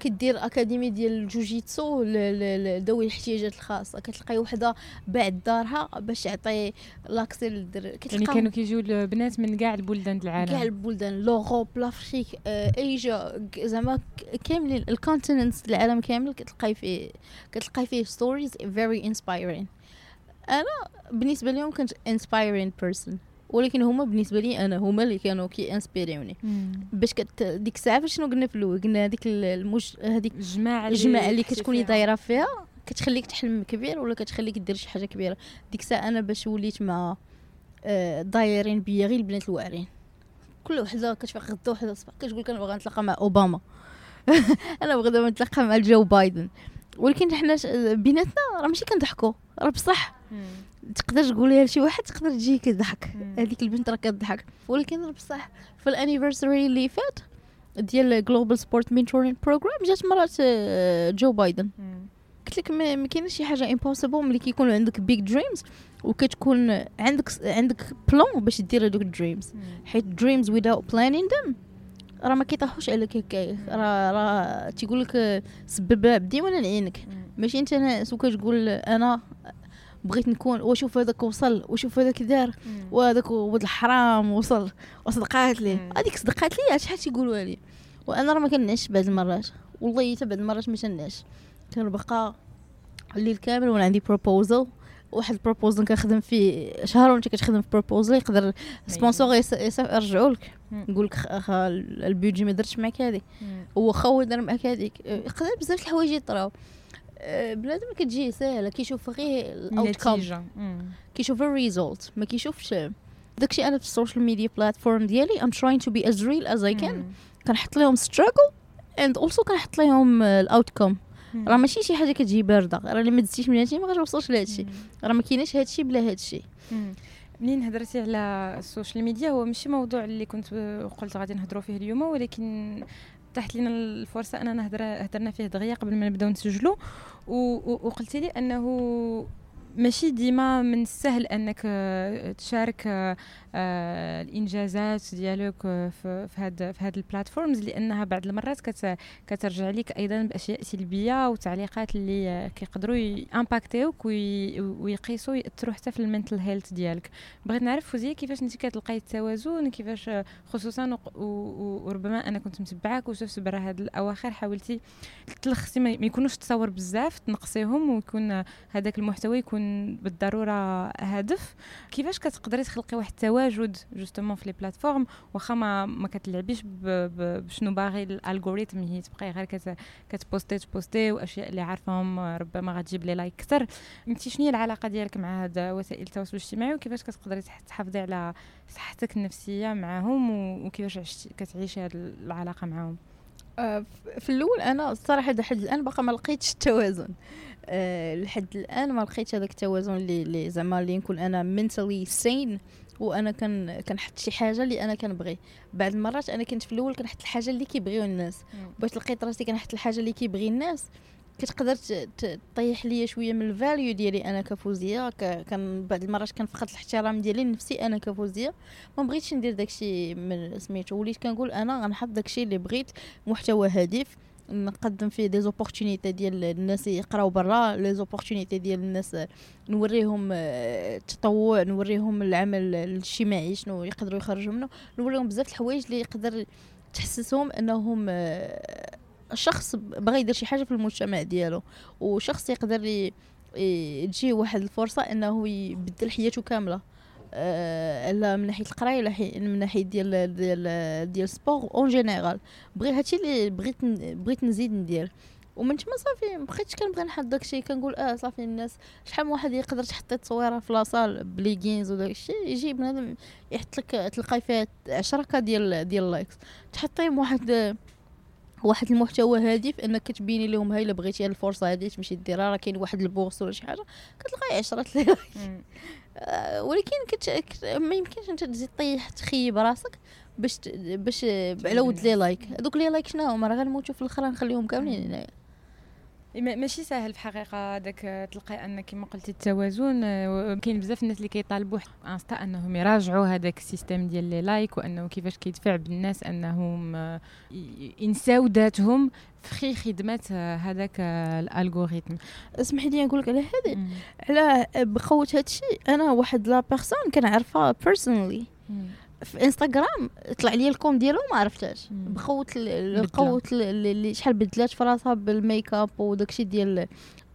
كدير academy ديال الجوجيتسو لذوي الاحتياجات الخاصة. كتلقاي وحدة بعد دارها باش تعطي l'accès للدر يعني كانوا كيجيو البنات من كاع البلدان العالم. كاع البلدان. l'Europe l'Afrique آه ايجا زعما كاملين. ال continents العالم كامل كتلقاي فيه كتلقاي فيه stories very inspiring أنا بالنسبة لهم كنت inspiring person ولكن هما بالنسبة لي أنا هما اللي كانوا كي inspireيوني باش كت ديك الساعة شنو قلنا في الأول قلنا هذيك المج... هذيك الجماعة الجماعة اللي كتكوني دايره فيها. كتخليك تحلم كبير ولا كتخليك دير شي حاجة كبيرة. ديك الساعة أنا باش وليت مع آه، دايرين بيا غير البنات الواعرين. كل وحدة كتفيق غدا وحدة الصباح. كتقول لك أنا باغا نتلاقى مع أوباما. أنا باغا نتلاقى مع جو بايدن. ولكن حنا بيناتنا راه ماشي كنضحكوا راه بصح. تقدر تقوليها لشي واحد تقدر تجي كضحك. هذيك البنت راه كضحك. ولكن بصح في ال anniversary اللي فات ديال Global Sports Mentoring Program جات مراة آه، جو بايدن قلت لك ما كاينش شي حاجة impossible ملي كيكون عندك big dreams وكتكون عندك عندك plan باش دير هذوك ال dreams حيت dreams without planning them راه ما كيطيحوش عليك هكايا راه راه تيقول لك سبب بدي وأنا نعينك ماشي انت ناس وكتقول أنا بغيت نكون وشوف هذاك وصل وشوف هذاك دار وهذاك ولد الحرام وصل وصدقات ليه هذيك صدقات ليه شحال تيقولوا لي. وأنا راه ما كنعش بعض المرات. والله حتى بعض المرات ما كنعش كنبقى الليل كامل وأنا عندي بروبوزل واحد البروبوزل كنخدم فيه شهر وانت كتخدم في بروبوزل يقدر sponsor يرجعوا لك. يقول لك ال PG ما درتش معك هذه واخا هو دار معك هذيك يقدر بزاف الحوايج يطراو. بنادم كتجي ساهلة كيشوف غير ال outcome كيشوف ال result ما كيشوفش. داكشي أنا في ال social media platform ديالي I'm trying to be as real as I can كنحط لهم struggle and also كنحط لهم ال outcome راه ماشي شي حاجة كتجي باردة. راه اللي ما دزتيش من هادشي ما غتوصلش لهادشي. راه ما كايناش هادشي بلا هادشي. منين هضرتي على ال social media هو ماشي موضوع اللي كنت قلت غادي نهضروا فيه اليوم ولكن تاحت لنا الفرصة أننا هضرنا فيه دغيا قبل ما نبداو نسجلوا. وقلتي لي أنه ماشي ديما من السهل أنك آه، تشارك آه، آه، الإنجازات ديالك في هاد في هاد ال platforms لأنها بعض المرات كترجع لك أيضا بأشياء سلبية وتعليقات اللي كيقدروا impactيوك ويقيسوا ياثرو حتى في ال mental health ديالك. بغيت نعرف فوزية كيفاش أنت كتلقاي التوازن كيفاش خصوصا وربما أنا كنت متبعاك وشفت برا هاد الأواخر حاولتي تنقصي ما يكونوش تصور بزاف تنقصيهم ويكون هذاك المحتوى يكون بالضرورة هدف. كيفاش كتقدري تخلقي واحد التوازن تواجد justement في les plateformes؟ واخا ما ما كتلعبيش بشنو باغي ال algorithm هي تبقاي غير كتبوستي تبوستي وأشياء اللي عارفهم ربما غتجيب لي likes أكثر. انت شنو هي العلاقة ديالك مع هاد وسائل التواصل الاجتماعي؟ وكيفاش كتقدري تحافظي على صحتك النفسية معهم وكيفاش كتعيشي هاد العلاقة معهم آه، في الأول أنا الصراحة لحد الآن باقا ما لقيتش التوازن. أه لحد الآن ما لقيتش هذاك التوازن اللي زعما اللي نكون أنا منتلي سين وأنا كان كنحط شي حاجة اللي أنا كنبغي. بعض المرات أنا كنت في الأول كنحط الحاجة اللي كيبغيو الناس. باش لقيت راسي كنحط الحاجة اللي كيبغي الناس. كتقدر تطيح ليا شوية من ال value ديالي أنا كفوزية. كان بعض المرات كنفقد الاحترام ديالي لنفسي أنا كفوزية. ما بغيتش ندير داكشي من سميتو وليت كنقول أنا غنحط داكشي اللي بغيت محتوى هادف. نقدم فيه des opportunités ديال الناس يقراو برا les opportunités ديال الناس نوريهم التطوع نوريهم العمل الاجتماعي شنو يقدروا يخرجوا منه. نوريهم بزاف الحوايج اللي يقدر تحسسهم أنهم شخص بغى يدير شي حاجة في المجتمع ديالو. وشخص يقدر تجي واحد الفرصة أنه يبدل حياته كاملة. آه لا من ناحية القراية ولا من ناحية ديال ديال ديال sport en général بغي هادشي اللي بغيت بغيت نزيد ندير. ومن تما صافي مبقيتش كنبغي نحط داكشي. كنقول آه صافي الناس شحال من واحد يقدر تحط تصويرة في la salle بليغينز وداكشي؟ يجي بنادم يحط لك تلقاي فيها 10 ديال ديال ال likes تحطيهم واحد واحد المحتوى هادف إنك كتبيني لهم هاي إلا بغيتي الفرصة هذه تمشي ديرها راه كاين واحد ال bourse ولا شي حاجة. كتلقاي 10 like آه ولكن كت... ما يمكنش أنت تزيد طيح تخيب راسك باش باش على ود les likes. هذوك les likes شنو هما راه غنموتوا في الآخر نخليهم كاملين. هنايا ماشي ساهل في الحقيقة هذاك تلقى أن كما قلتي التوازن آه، كاين بزاف الناس اللي كيطالبوا إنستا أنهم يراجعوا هذاك ال system ديال les likes وأنه كيفاش كيدفع بالناس أنهم آه، ينساو ذاتهم في خدمة آه، هذاك ال algorithm اسمح لي نقول لك على هذه. على بقوة هذا الشيء أنا واحد la personne كنعرفها personally في انستغرام طلع لي ال compte ديالو ما عرفتهاش بخوت القوت اللي شحال بدلات في راسها بال make up وداكشي ديال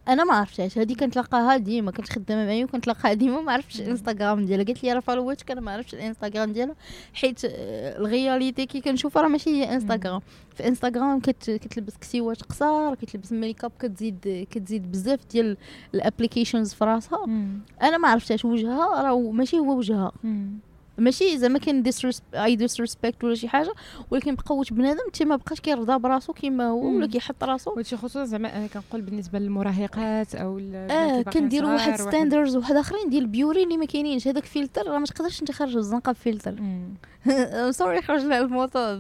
أنا ما عرفتهاش هذه كنتلاقاها ديما كنت خدامة معايا وكنتلاقاها ديما ما عرفتش الانستغرام ديالها. قالت لي راه فالواتك أنا ما عرفتش الانستغرام ديالها. حيت ال réalité كي كنشوفها راه ماشي هي انستغرام في انستغرام كت كتلبس كسيوات قصار كتلبس make up كتزيد كتزيد بزاف ديال ال applications في راسها. أنا ما عرفتهاش وجهها راه ماشي هو وجهها. ماشي زعما كاين أي disrespect ولا شي حاجة ولكن بقوه بنادم انت ما بقاش كيرضى براسو كيما هو ولا كيحط راسو. وهادشي خصوصا زعما أنا كنقول بالنسبة للمراهقات أو آه كنديروا واحد standards واحد آخرين ديال ال beauty اللي ما كاينينش. هذاك فلتر راه ما تقدرش أنت خرج الزنقة ب filter sorry خرجنا الموضوع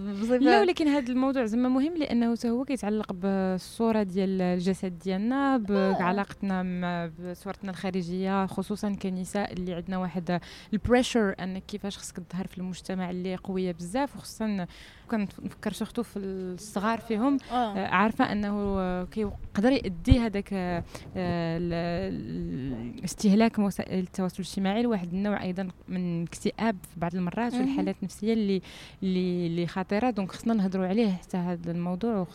لا ولكن هذا الموضوع زعما مهم لأنه هو كيتعلق بالصورة ديال الجسد ديالنا بعلاقتنا آه. بصورتنا الخارجية خصوصا كنساء اللي عندنا واحد ال pressure أنك كيفاش خصك تظهر في المجتمع اللي قوية بزاف وخصوصا كنفكر surtout في الصغار فيهم. آه. آه، عارفة أنه كيقدر يؤدي هذاك استهلاك وسائل التواصل الاجتماعي لواحد النوع أيضا من الاكتئاب في بعض المرات والحالات النفسية اللي اللي اللي خطيرة. donc خصنا نهضروا عليه حتى هذا الموضوع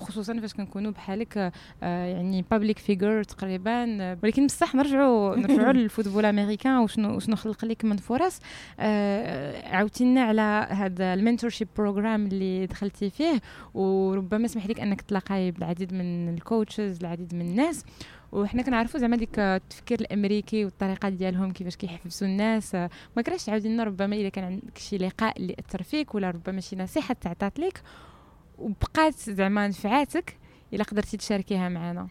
وخصوصا فاش كنكونوا بحالك آه يعني public figure تقريبا آه ولكن بصح نرجعوا نرجعوا لل football الأمريكان وشنو شنو خلق لك من فرص. آه عاوتينا على هذا ال mentorship program اللي دخلتي فيه وربما سمح لك أنك تلاقاي بالعديد من ال coaches العديد من الناس. وحنا كنعرفوا زعما ديك التفكير الأمريكي والطريقة ديالهم كيفاش كيحفزوا الناس. ما كرهتش تعاودي لنا ربما اذا كان عندك شي لقاء اللي اثر فيك ولا ربما شي نصيحة تعطات لك. وبقات زعما نفعاتك إلا قدرتي تشاركيها معنا؟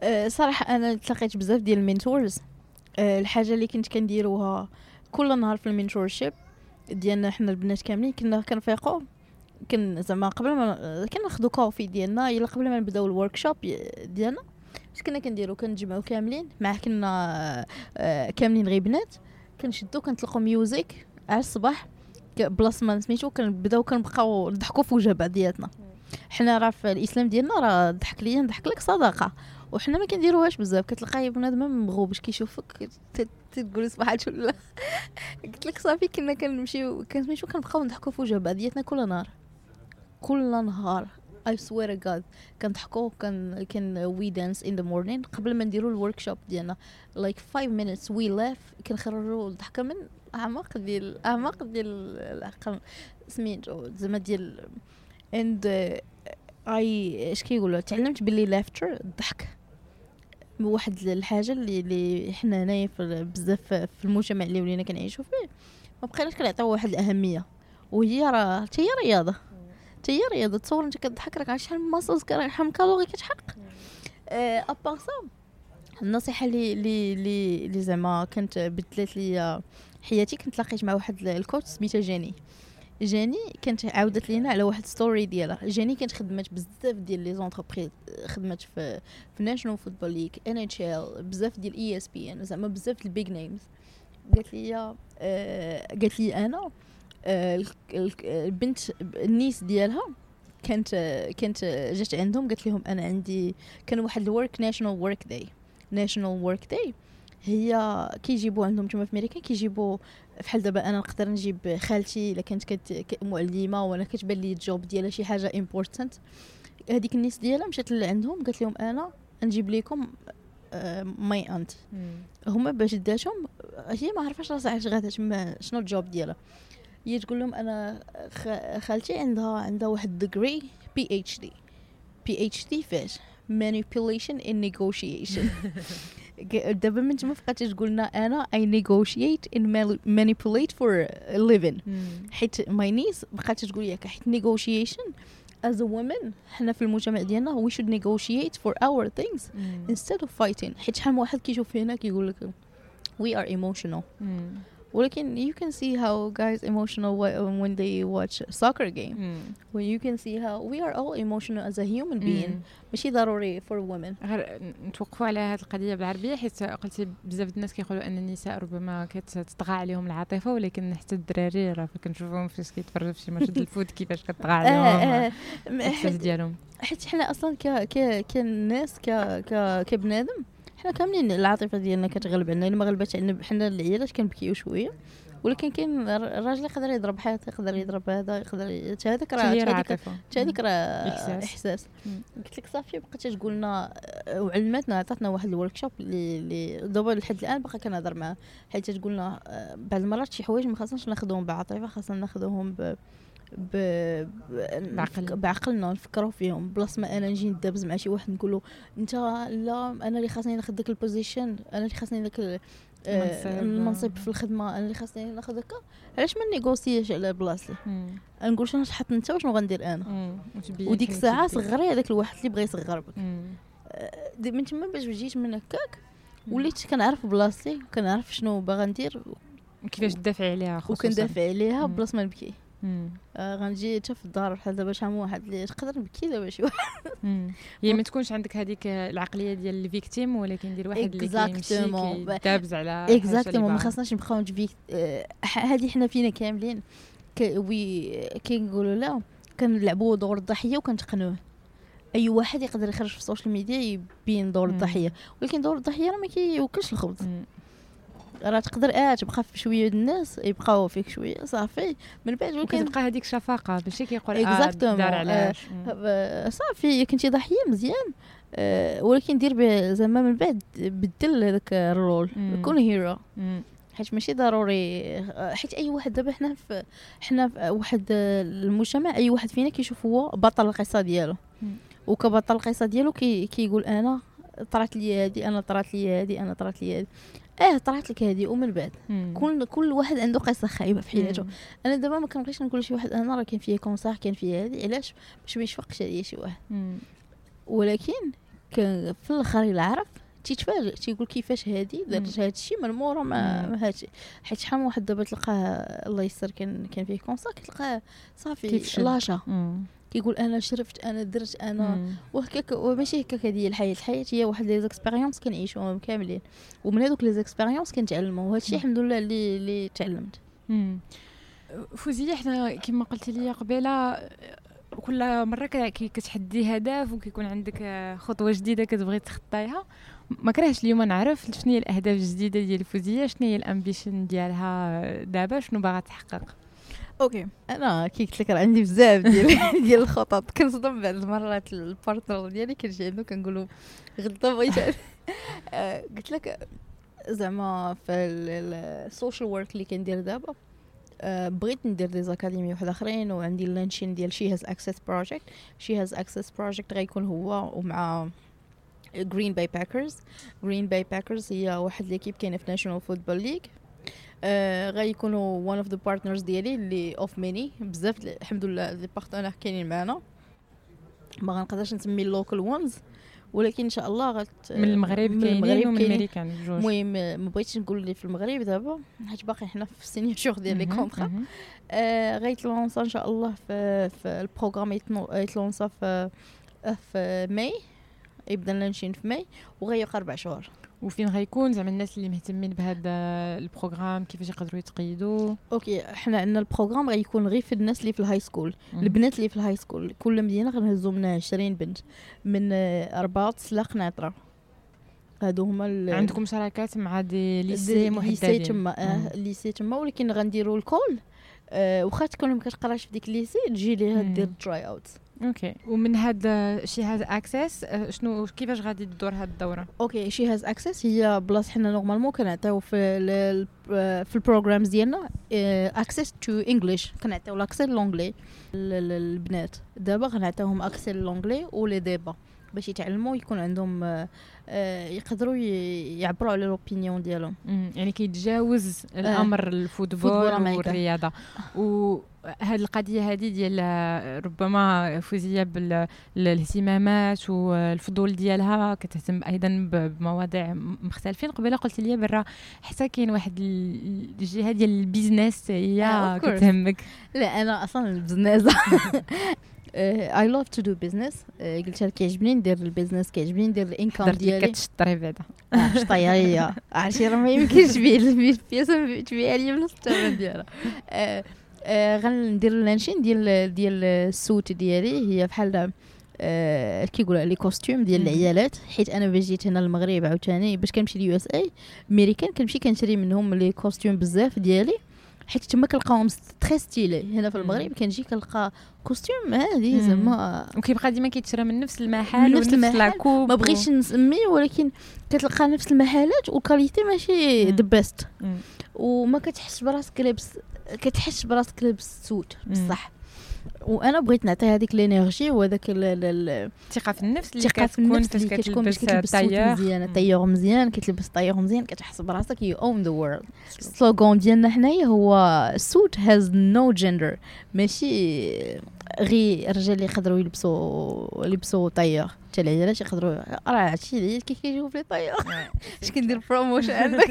أه صراحة أنا تلاقيت بزاف ديال ال mentors أه الحاجة اللي كنت كنديروها كل نهار في ال mentorship ديالنا حنا البنات كاملين كنا كنفيقوا كن زعما قبل ما كناخذوا coffee ديالنا إلا قبل ما نبداو ال workshop ديالنا اش كنا كنديرو كنتجمعو كاملين مع كنا آه، كاملين غير بنات كنشدو كنطلقو music على الصباح. بلاص ما سميتو كنبداو كنبقاو نضحكو في وجه بعضياتنا. حنا راه في الإسلام ديالنا راه ضحك ليا نضحك لك صدقه وحنا ما كنديروهاش بزاف. كتلقاي بنادم مغوب باش كيشوفك تقول صباح ولا قلت لك صافي كنا كنمشيو كنسميتو كنبقاو نضحكو في وجه بعضياتنا كل نهار. كل نهار. I swear God كنضحكوا كان كان we dance in the morning قبل ما نديروا ال workshop ديالنا. like 5 minutes we laugh كنخرجوا الضحكة من اعماق ديال الاعماق ديال العقل سميتو زعما ديال and I اش كيقولوا؟ تعلمت باللي laughter الضحك واحد الحاجة اللي اللي حنا هنايا بزاف في المجتمع اللي ولينا كنعيشوا فيه ما بقيناش كنعطيو واحد الأهمية. وهي راه هي رياضة. هي رياضة. تصور أنت كتضحك راك عارف شحال من muscles شحال كالوري كتحرق à part ça النصيحة اللي اللي اللي زعما كانت بدلت لي حياتي كنت لاقيت مع واحد ال coach سميتها جاني. جاني كانت عاودت لينا على واحد story ديالها. جاني كانت خدمت بزاف ديال les entreprises خدمت في في National Football League NHL بزاف ديال ESPN زعما بزاف ال big names قالت لي آه قالت لي أنا آه البنت ال niece ديالها كانت كانت جات عندهم قالت لهم أنا عندي كان واحد ال work national work day national work day هي كيجيبوا عندهم تما في أمريكا كيجيبوا بحال دابا أنا نقدر نجيب خالتي إلا كانت كت معلمه وأنا كتبان لي ال job ديالها شي حاجة important هذيك الناس ديالها مشات عندهم قالت لهم أنا نجيب لكم my aunt هما باش داتهم هي ما عرفاش راسها علاش غادا شنو ال job ديالها. هي تقول لهم أنا خالتي عندها عندها واحد ديجري بي اتش دي بي اتش دي فاش. manipulation in negotiation دابا من تما بقات تقول لنا انا اي نيغوشيت ان manipulate فور living حيت ماي نيس بقات تقول لك حيت negotiation as a woman حنا في المجتمع ديالنا we should negotiate for our things instead of fighting حيت شحال من واحد كيشوف فينا كيقول لك we are emotional ولكن you can see how guys emotional when they watch soccer game. Mm. when you can see how we are all emotional as a human being. Mm. ماشي ضروري for women. غير نتوقفوا على هذه القضية بالعربية حيت قلتي بزاف الناس كيقولوا أن النساء ربما كتطغى عليهم العاطفة ولكن حتى الدراري راه كنشوفوهم فاش كيتفرجوا في شي ماتش الفوت كيفاش كتطغى عليهم الأحساس ديالهم. حيت حنا أصلا ك ك كناس ك ك كبنادم حنا كاملين العاطفة ديالنا كتغلب إلا ما غلبتش عنا حنا العيالات كنبكيو شوية. ولكن كاين الراجل يقدر يضرب حياته يقدر يضرب هذا يقدر هذاك راه هذاك راه إحساس. قلت لك صافي بقات تقول لنا وعلمتنا عطاتنا واحد ال workshop اللي دابا لحد الآن باقا كنهضر معاه. حيت تقول لنا بعض المرات شي حوايج ما خاصناش ناخذوهم بعاطفة خاصنا ناخذوهم ب. بعقل. بعقلنا نفكروا فيهم. بلاص ما أنا نجي ندابز مع شي واحد نقول له أنت لا أنا اللي خاصني ناخذ داك ال position أنا اللي خاصني داك المنصب. في الخدمة أنا اللي خاصني ناخذ هكا. علاش ما négociاش على بلاصتي؟ نقول شنو تحط أنت وشنو غندير أنا؟ وديك الساعة صغري هذاك الواحد اللي بغى يصغر بك من تما باش جيت من هكاك وليت كنعرف بلاصتي وكنعرف شنو باغا ندير. كيفاش تدافع عليها خصوصا. وكندافع عليها بلاصة ما نبكي. آه غنجي حتى في الدار بحال دابا شحال من واحد اللي تقدر نبكي دابا شي واحد هي ما تكونش عندك هذيك العقلية ديال ال victime ولكن دير واحد اللي كيمشي كيدابز على exactement ما خصناش نبقاو نجبيك هذه حنا فينا كاملين. oui كنقولوا لا كنلعبوا دور الضحية وكنتقنوه. أي واحد يقدر يخرج في ال social media يبين دور الضحية. ولكن دور الضحية راه ما كيوكلش الخبز. راه تقدر آه تبقى في شوية الناس يبقاو فيك شوية صافي. من بعد ولكن تبقى هذيك شفقه ماشي كيقول آه دار علاش؟ آه صافي كنتي ضحية مزيان. آه ولكن دير زعما من بعد بدل هذاك ال rôle كون هيرو. حيت ماشي ضروري حيت أي واحد دابا حنا في حنا في واحد المجتمع أي واحد فينا كيشوف هو بطل القصة ديالو. وكبطل القصة ديالو كي كيقول أنا طرات لي هذه أنا طرات لي هذه أنا طرات لي هذه آه طلعت لك هذه ومن بعد. كل كل واحد عنده قصة خايبة في حياته. أنا دابا ما كنبغيش نقول شي واحد أنا راه كان فيا كونسار كان فيا هذه علاش؟ باش ما يشفقش عليا شي واحد. ولكن في الآخر إلا عرف تيتفاجئ تيقول كيفاش هادي دارت هاد الشيء من مورا ما هادشي حيت شحال من واحد دابا تلقاه الله يسر كان كان فيه cancer كتلقاه صافي لاشا كيقول أنا شرفت أنا درت أنا وهكاك وماشي هكاك هذه هي الحياة. الحياة هي واحد les expériences كنعيشوهم كاملين. ومن هذوك les expériences كنتعلموا وهذا الشيء الحمد لله اللي اللي تعلمت. فوزيه حنا كما قلت لي قبيلة كل مرة كتحدي هدف وكيكون عندك خطوة جديدة كتبغي تخطيها. ما كرهش اليوم نعرف شنو هي الأهداف الجديدة ديال فوزيه شنو هي ال ambition ديالها دابا شنو باغا تحقق. Okay. أنا كي قلت لك راه عندي بزاف ديال ديال الخطط. كنصدم بعض المرات ال partner ديالي كنجي عنده كنقولوا غدا بغيت آه، قلت لك زعما في ال social work اللي كندير دابا آه، بغيت ندير des académies واحد أخرين وعندي ال launching ديال She Has Access project She Has Access project غيكون هو ومع Green Bay Packers Green Bay Packers هي واحد l'équipe كاينة في National Football League آه غيكونوا one of the partners ديالي اللي of many بزاف الحمد لله les partners كاينين معنا ما غنقدرش نسمي ال local ones ولكن إن شاء الله غت من المغرب كاينين ومن كاينين. المريكان بجوج. المهم ما بغيتش نقول لي في المغرب دابا حيت باقي حنا في ال signature ديال les contrats. آه غيت lancا إن شاء الله في, في ال programme يت lancا في في ماي يبدأ launching في ماي وغيوقع أربع شهور وفين غيكون؟ زعما الناس اللي مهتمين بهذا البروغرام كيفاش يقدروا يتقيدوا؟ أوكي حنا عندنا البروغرام غيكون غير في الناس اللي في الهاي سكول. البنات اللي في الهاي سكول كل مدينة غنهزو منها 20 بنت. من رباط سلاق ناطره هادو هما ال- عندكم شراكات مع des lycées lycées محددين؟ تما. آه lycée تما ولكن غنديروا ال call. آه واخا تكون ما كتقراش في ديك ال lycée تجي ليها. دير try out okay ومن هذا شي هذا access شنو كيفاش غادي تدور هذه الدورة؟ okay She Has Access هي plus حنا normalement كنعطيو في ال- ال- في ال programs ديالنا access to English كنعطيو l'accès l'anglais للبنات. دابا غنعطيوهم accès l'anglais و les débats. باش يتعلموا يكون عندهم آه، آه، يقدروا يعبروا على l'opinion ديالهم. يعني كيتجاوز الأمر الفوتبول الفوتبول. والرياضة وهذه القضية هذه ديال آه، ربما فوزية بالاهتمامات والفضول ديالها كتهتم أيضا بمواضيع مختلفين قبيلة قلت لي برا حتى كاين واحد ال- الجهة ديال ال business هي آه،. كتهمك لا أنا أصلا ال businessة اي لاف تو دو بزنس قلت لك كيعجبني ندير البيزنس كيعجبني ندير الانكم ديالي كتشطري بعدا شطيه هي عرفتي راه ما يمكنش تبيع البياسه تبيع لي بنفس الثمن ديالها غندير لانشين ديال ديال السوت ديالي هي بحال آه كيقولوا لي كوستيوم ديال. العيالات حيت أنا باش جيت هنا المغرب عاوتاني باش كنمشي ليو اس اي ميريكان كنمشي كنشري منهم لي كوستيوم بزاف ديالي حيت تما كنلقاهم très stylés هنا في. المغرب كنجي كنلقى costume هادي مم. زعما وكيبقى ديما كيتشرى من نفس المحل نفس المحل. la coupe ما بغيتش نسمي ولكن كتلقى نفس المحلات وال quality ماشي. the best. وما كتحسش براسك لابس كتحس براسك لابس suit. بصح وأنا بغيت نعطي هذيك ال energy وهذاك ال- ال- ال- الثقة في النفس اللي كتكون النفس فاش كتلبس tailleur مزيان مم. tailleur مزيان كتلبس tailleur مزيان كتحس براسك you own the world ال slogan ديالنا حنايا هو suit has no gender ماشي غير الرجال اللي يقدروا يلبسوا يلبسوا tailleur حتى العيالات يقدروا راه هادشي اللي كيف كيجيو في les tailleurs اش كندير promotion عندك؟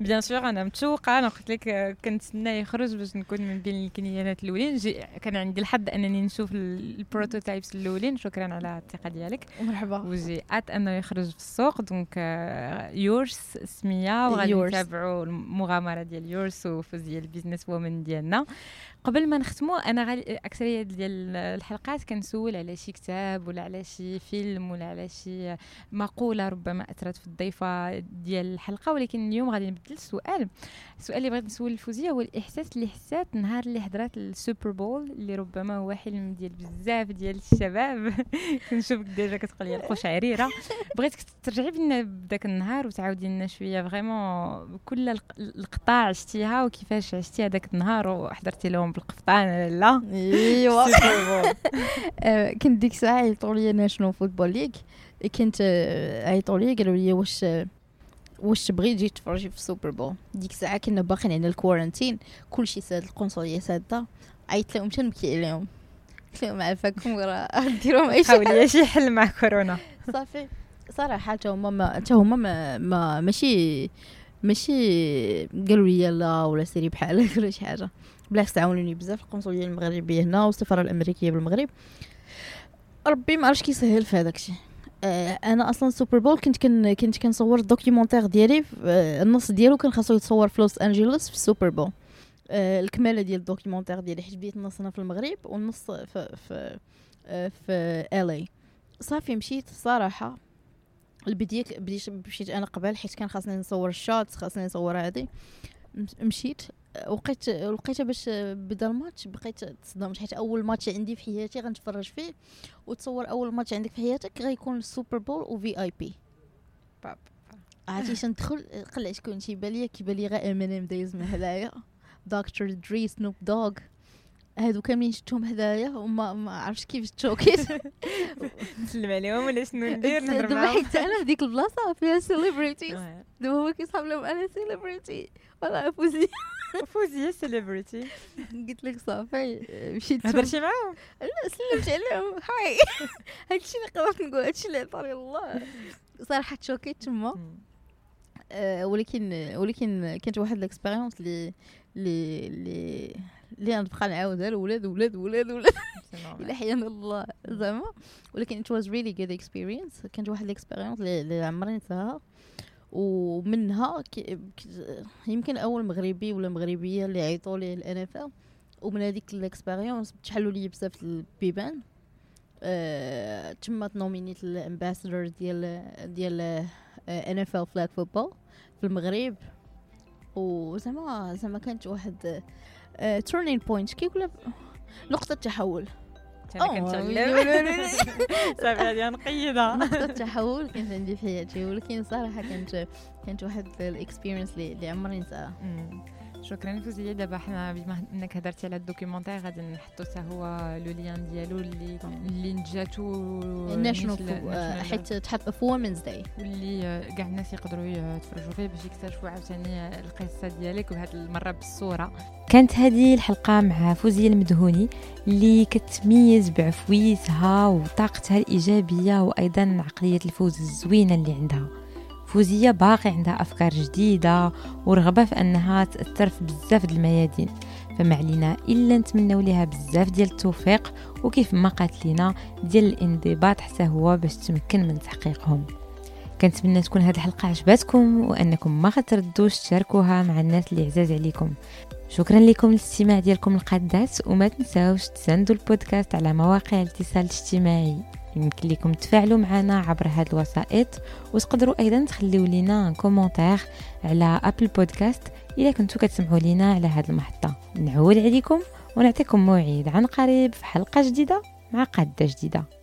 bien sûr أنا متشوقه أنا قلت لك آه، كنتسنى يخرج باش نكون من بين ال clientات الأولين. كان عندي الحظ أنني نشوف ال- ال prototypes الأولين. شكرا على الثقة ديالك. مرحبا. و j'ai hâte أنه يخرج في السوق. donc يورس سمية. وغادي. نتابعوا المغامرة ديال يورس وفوزيه ال business woman ديالنا. قبل ما نختموا أنا أكثرية ديال الحلقات كنسول على شي كتاب ولا على شي فيلم ولا على شي مقولة ربما أثرت في الضيفة ديال الحلقة ولكن اليوم غادي نبدل السؤال. السؤال اللي بغيت نسول الفوزية هو الإحساس اللي حسات نهار اللي حضرات ال Super Bowl اللي ربما هو حلم ديال بزاف ديال الشباب. كنشوفك déjà كتقول لي القشعريرة. بغيتك ترجعي بينا بداك النهار وتعاودي لنا شوية vraiment كل الق- القطاع عشتيها وكيفاش عشتي هذاك النهار وحضرتي لهم بالقفطان ولا لا؟ إيوا. آه، كنت ديك الساعة عيطوا لي National Football League كنت آه، عيطوا لي قالوا لي واش آه، واش تبغي تجي تفرجي في ال Super Bowl ديك الساعة كنا باقيين على ال quarantine كلشي ساد القنصلية سادة. عيطت لهم حتى نبكي عليهم؟ قلت لهم عافاكم راه ديروا أي شي حاولي شي حل مع كورونا. صافي. صراحة حتى هما ما حتى هما ما, ما ماشي ماشي قالوا لي لا ولا سيري بحالك ولا شي حاجة. بالعكس عاونوني بزاف القنصليه المغربيه هنا والسفارة الأمريكية بالمغرب. ربي ما عرفش كيسهل في هذاك الشيء. آه، أنا أصلا Super Bowl كنت كن كنت كنصور ال documentaire ديالي في- آه، النص ديالو كان خاصو يتصور في لوس أنجلوس في ال Super Bowl آه، الكمالة ديال ال documentaire ديالي حيت بديت النص هنا في المغرب والنص في في آه، في ال صافي مشيت صراحة. البديت بديت مشيت أنا قبل حيت كان خاصني نصور ال shoot خاصني نصور هادي. مشيت. وقيت لقيتها باش بدا الماتش بقيت تصدمت حيت أول ماتش عندي في حياتي غنتفرج فيه وتصور أول ماتش عندك في حياتك غيكون ال Super Bowl و VIP باب. عرفتي تندخل قلع شكون تيبان ليا كيبان لي غير امينيم دايز من هنايا. Dr. Dre Snoop Dogg. هادو كاملين شفتهم هدايا وما ما عرفتش كيف تشوكيت نسلم عليهم ولا شنو ندير نهضر دابا معاهم. حيت أنا في ديك البلاصه فيها celebrities واه. دابا هو كيصحاب لهم أنا celebrity ولا فوزي. فوزيه celebrity قلت لك صافي مشيت. هضرتي معاهم؟ لا سلمت عليهم. Hi. هادشي اللي قدرت نقول هادشي اللي عطاني الله. صراحة تشوكيت تما. آه، ولكن ولكن كانت واحد ال expérience اللي اللي اللي اللي غنبقى نعاودها لولاد ولاد ولاد ولاد إلى حيانا الله زعما. ولكن it was really good experience. كانت واحد ال expérience اللي عمرني ننساها. ومنها يمكن أول مغربي ولا مغربية اللي عيطوا لي ال NFL ومن هذيك ال expérience تحلوا لي بزاف البيبان. أه تما تنومينيت ال ambassadeur ديال ديال NFL Flag Football في المغرب. وزعما زعما كانت واحد turning point كيقول نقطة تحول. أنا أوه، كنتعلم صافي غادي نقيدها نقطة تحول. كانت عندي في حياتي؟ ولكن صراحة كانت كانت واحد ال experience اللي ننساها مم. شكرا فوزية. دابا حنا بما انك هضرتي على ال documentaire غادي نحطو حتى هو le lien ديالو اللي اللي نجاتو ال National الناس ل- national حيت تحط في Women's Day واللي آه، كاع الناس يقدروا يتفرجوا فيه باش يكتشفوا عاوتاني القصة ديالك وهاد المرة بالصورة. كانت هذه الحلقة مع فوزية المدهوني اللي كتميز بعفويتها وطاقتها الإيجابية وأيضا عقلية الفوز الزوينة اللي عندها. فوزية باقي عندها أفكار جديدة ورغبة في أنها تاثر في بزاف د الميادين. فما علينا إلا نتمنوا ليها بزاف ديال التوفيق وكيف ما قالت لينا ديال الانضباط حتى هو باش تمكن من تحقيقهم. كنتمنى تكون هذه الحلقة عجبتكم وأنكم ما غتردوش تشاركوها مع الناس اللي عزاز عليكم. شكرا لكم للاستماع ديالكم القادات وما تنساوش تساندوا البودكاست على مواقع الاتصال الاجتماعي. يمكن لكم تفاعلوا معنا عبر هذه الوسائط. وتقدروا أيضا تخليو لينا commentaire على Apple Podcasts إذا كنتوا كتسمعوا لينا على هذه المحطة. نعول عليكم ونعطيكم موعد عن قريب في حلقة جديدة مع قادة جديدة.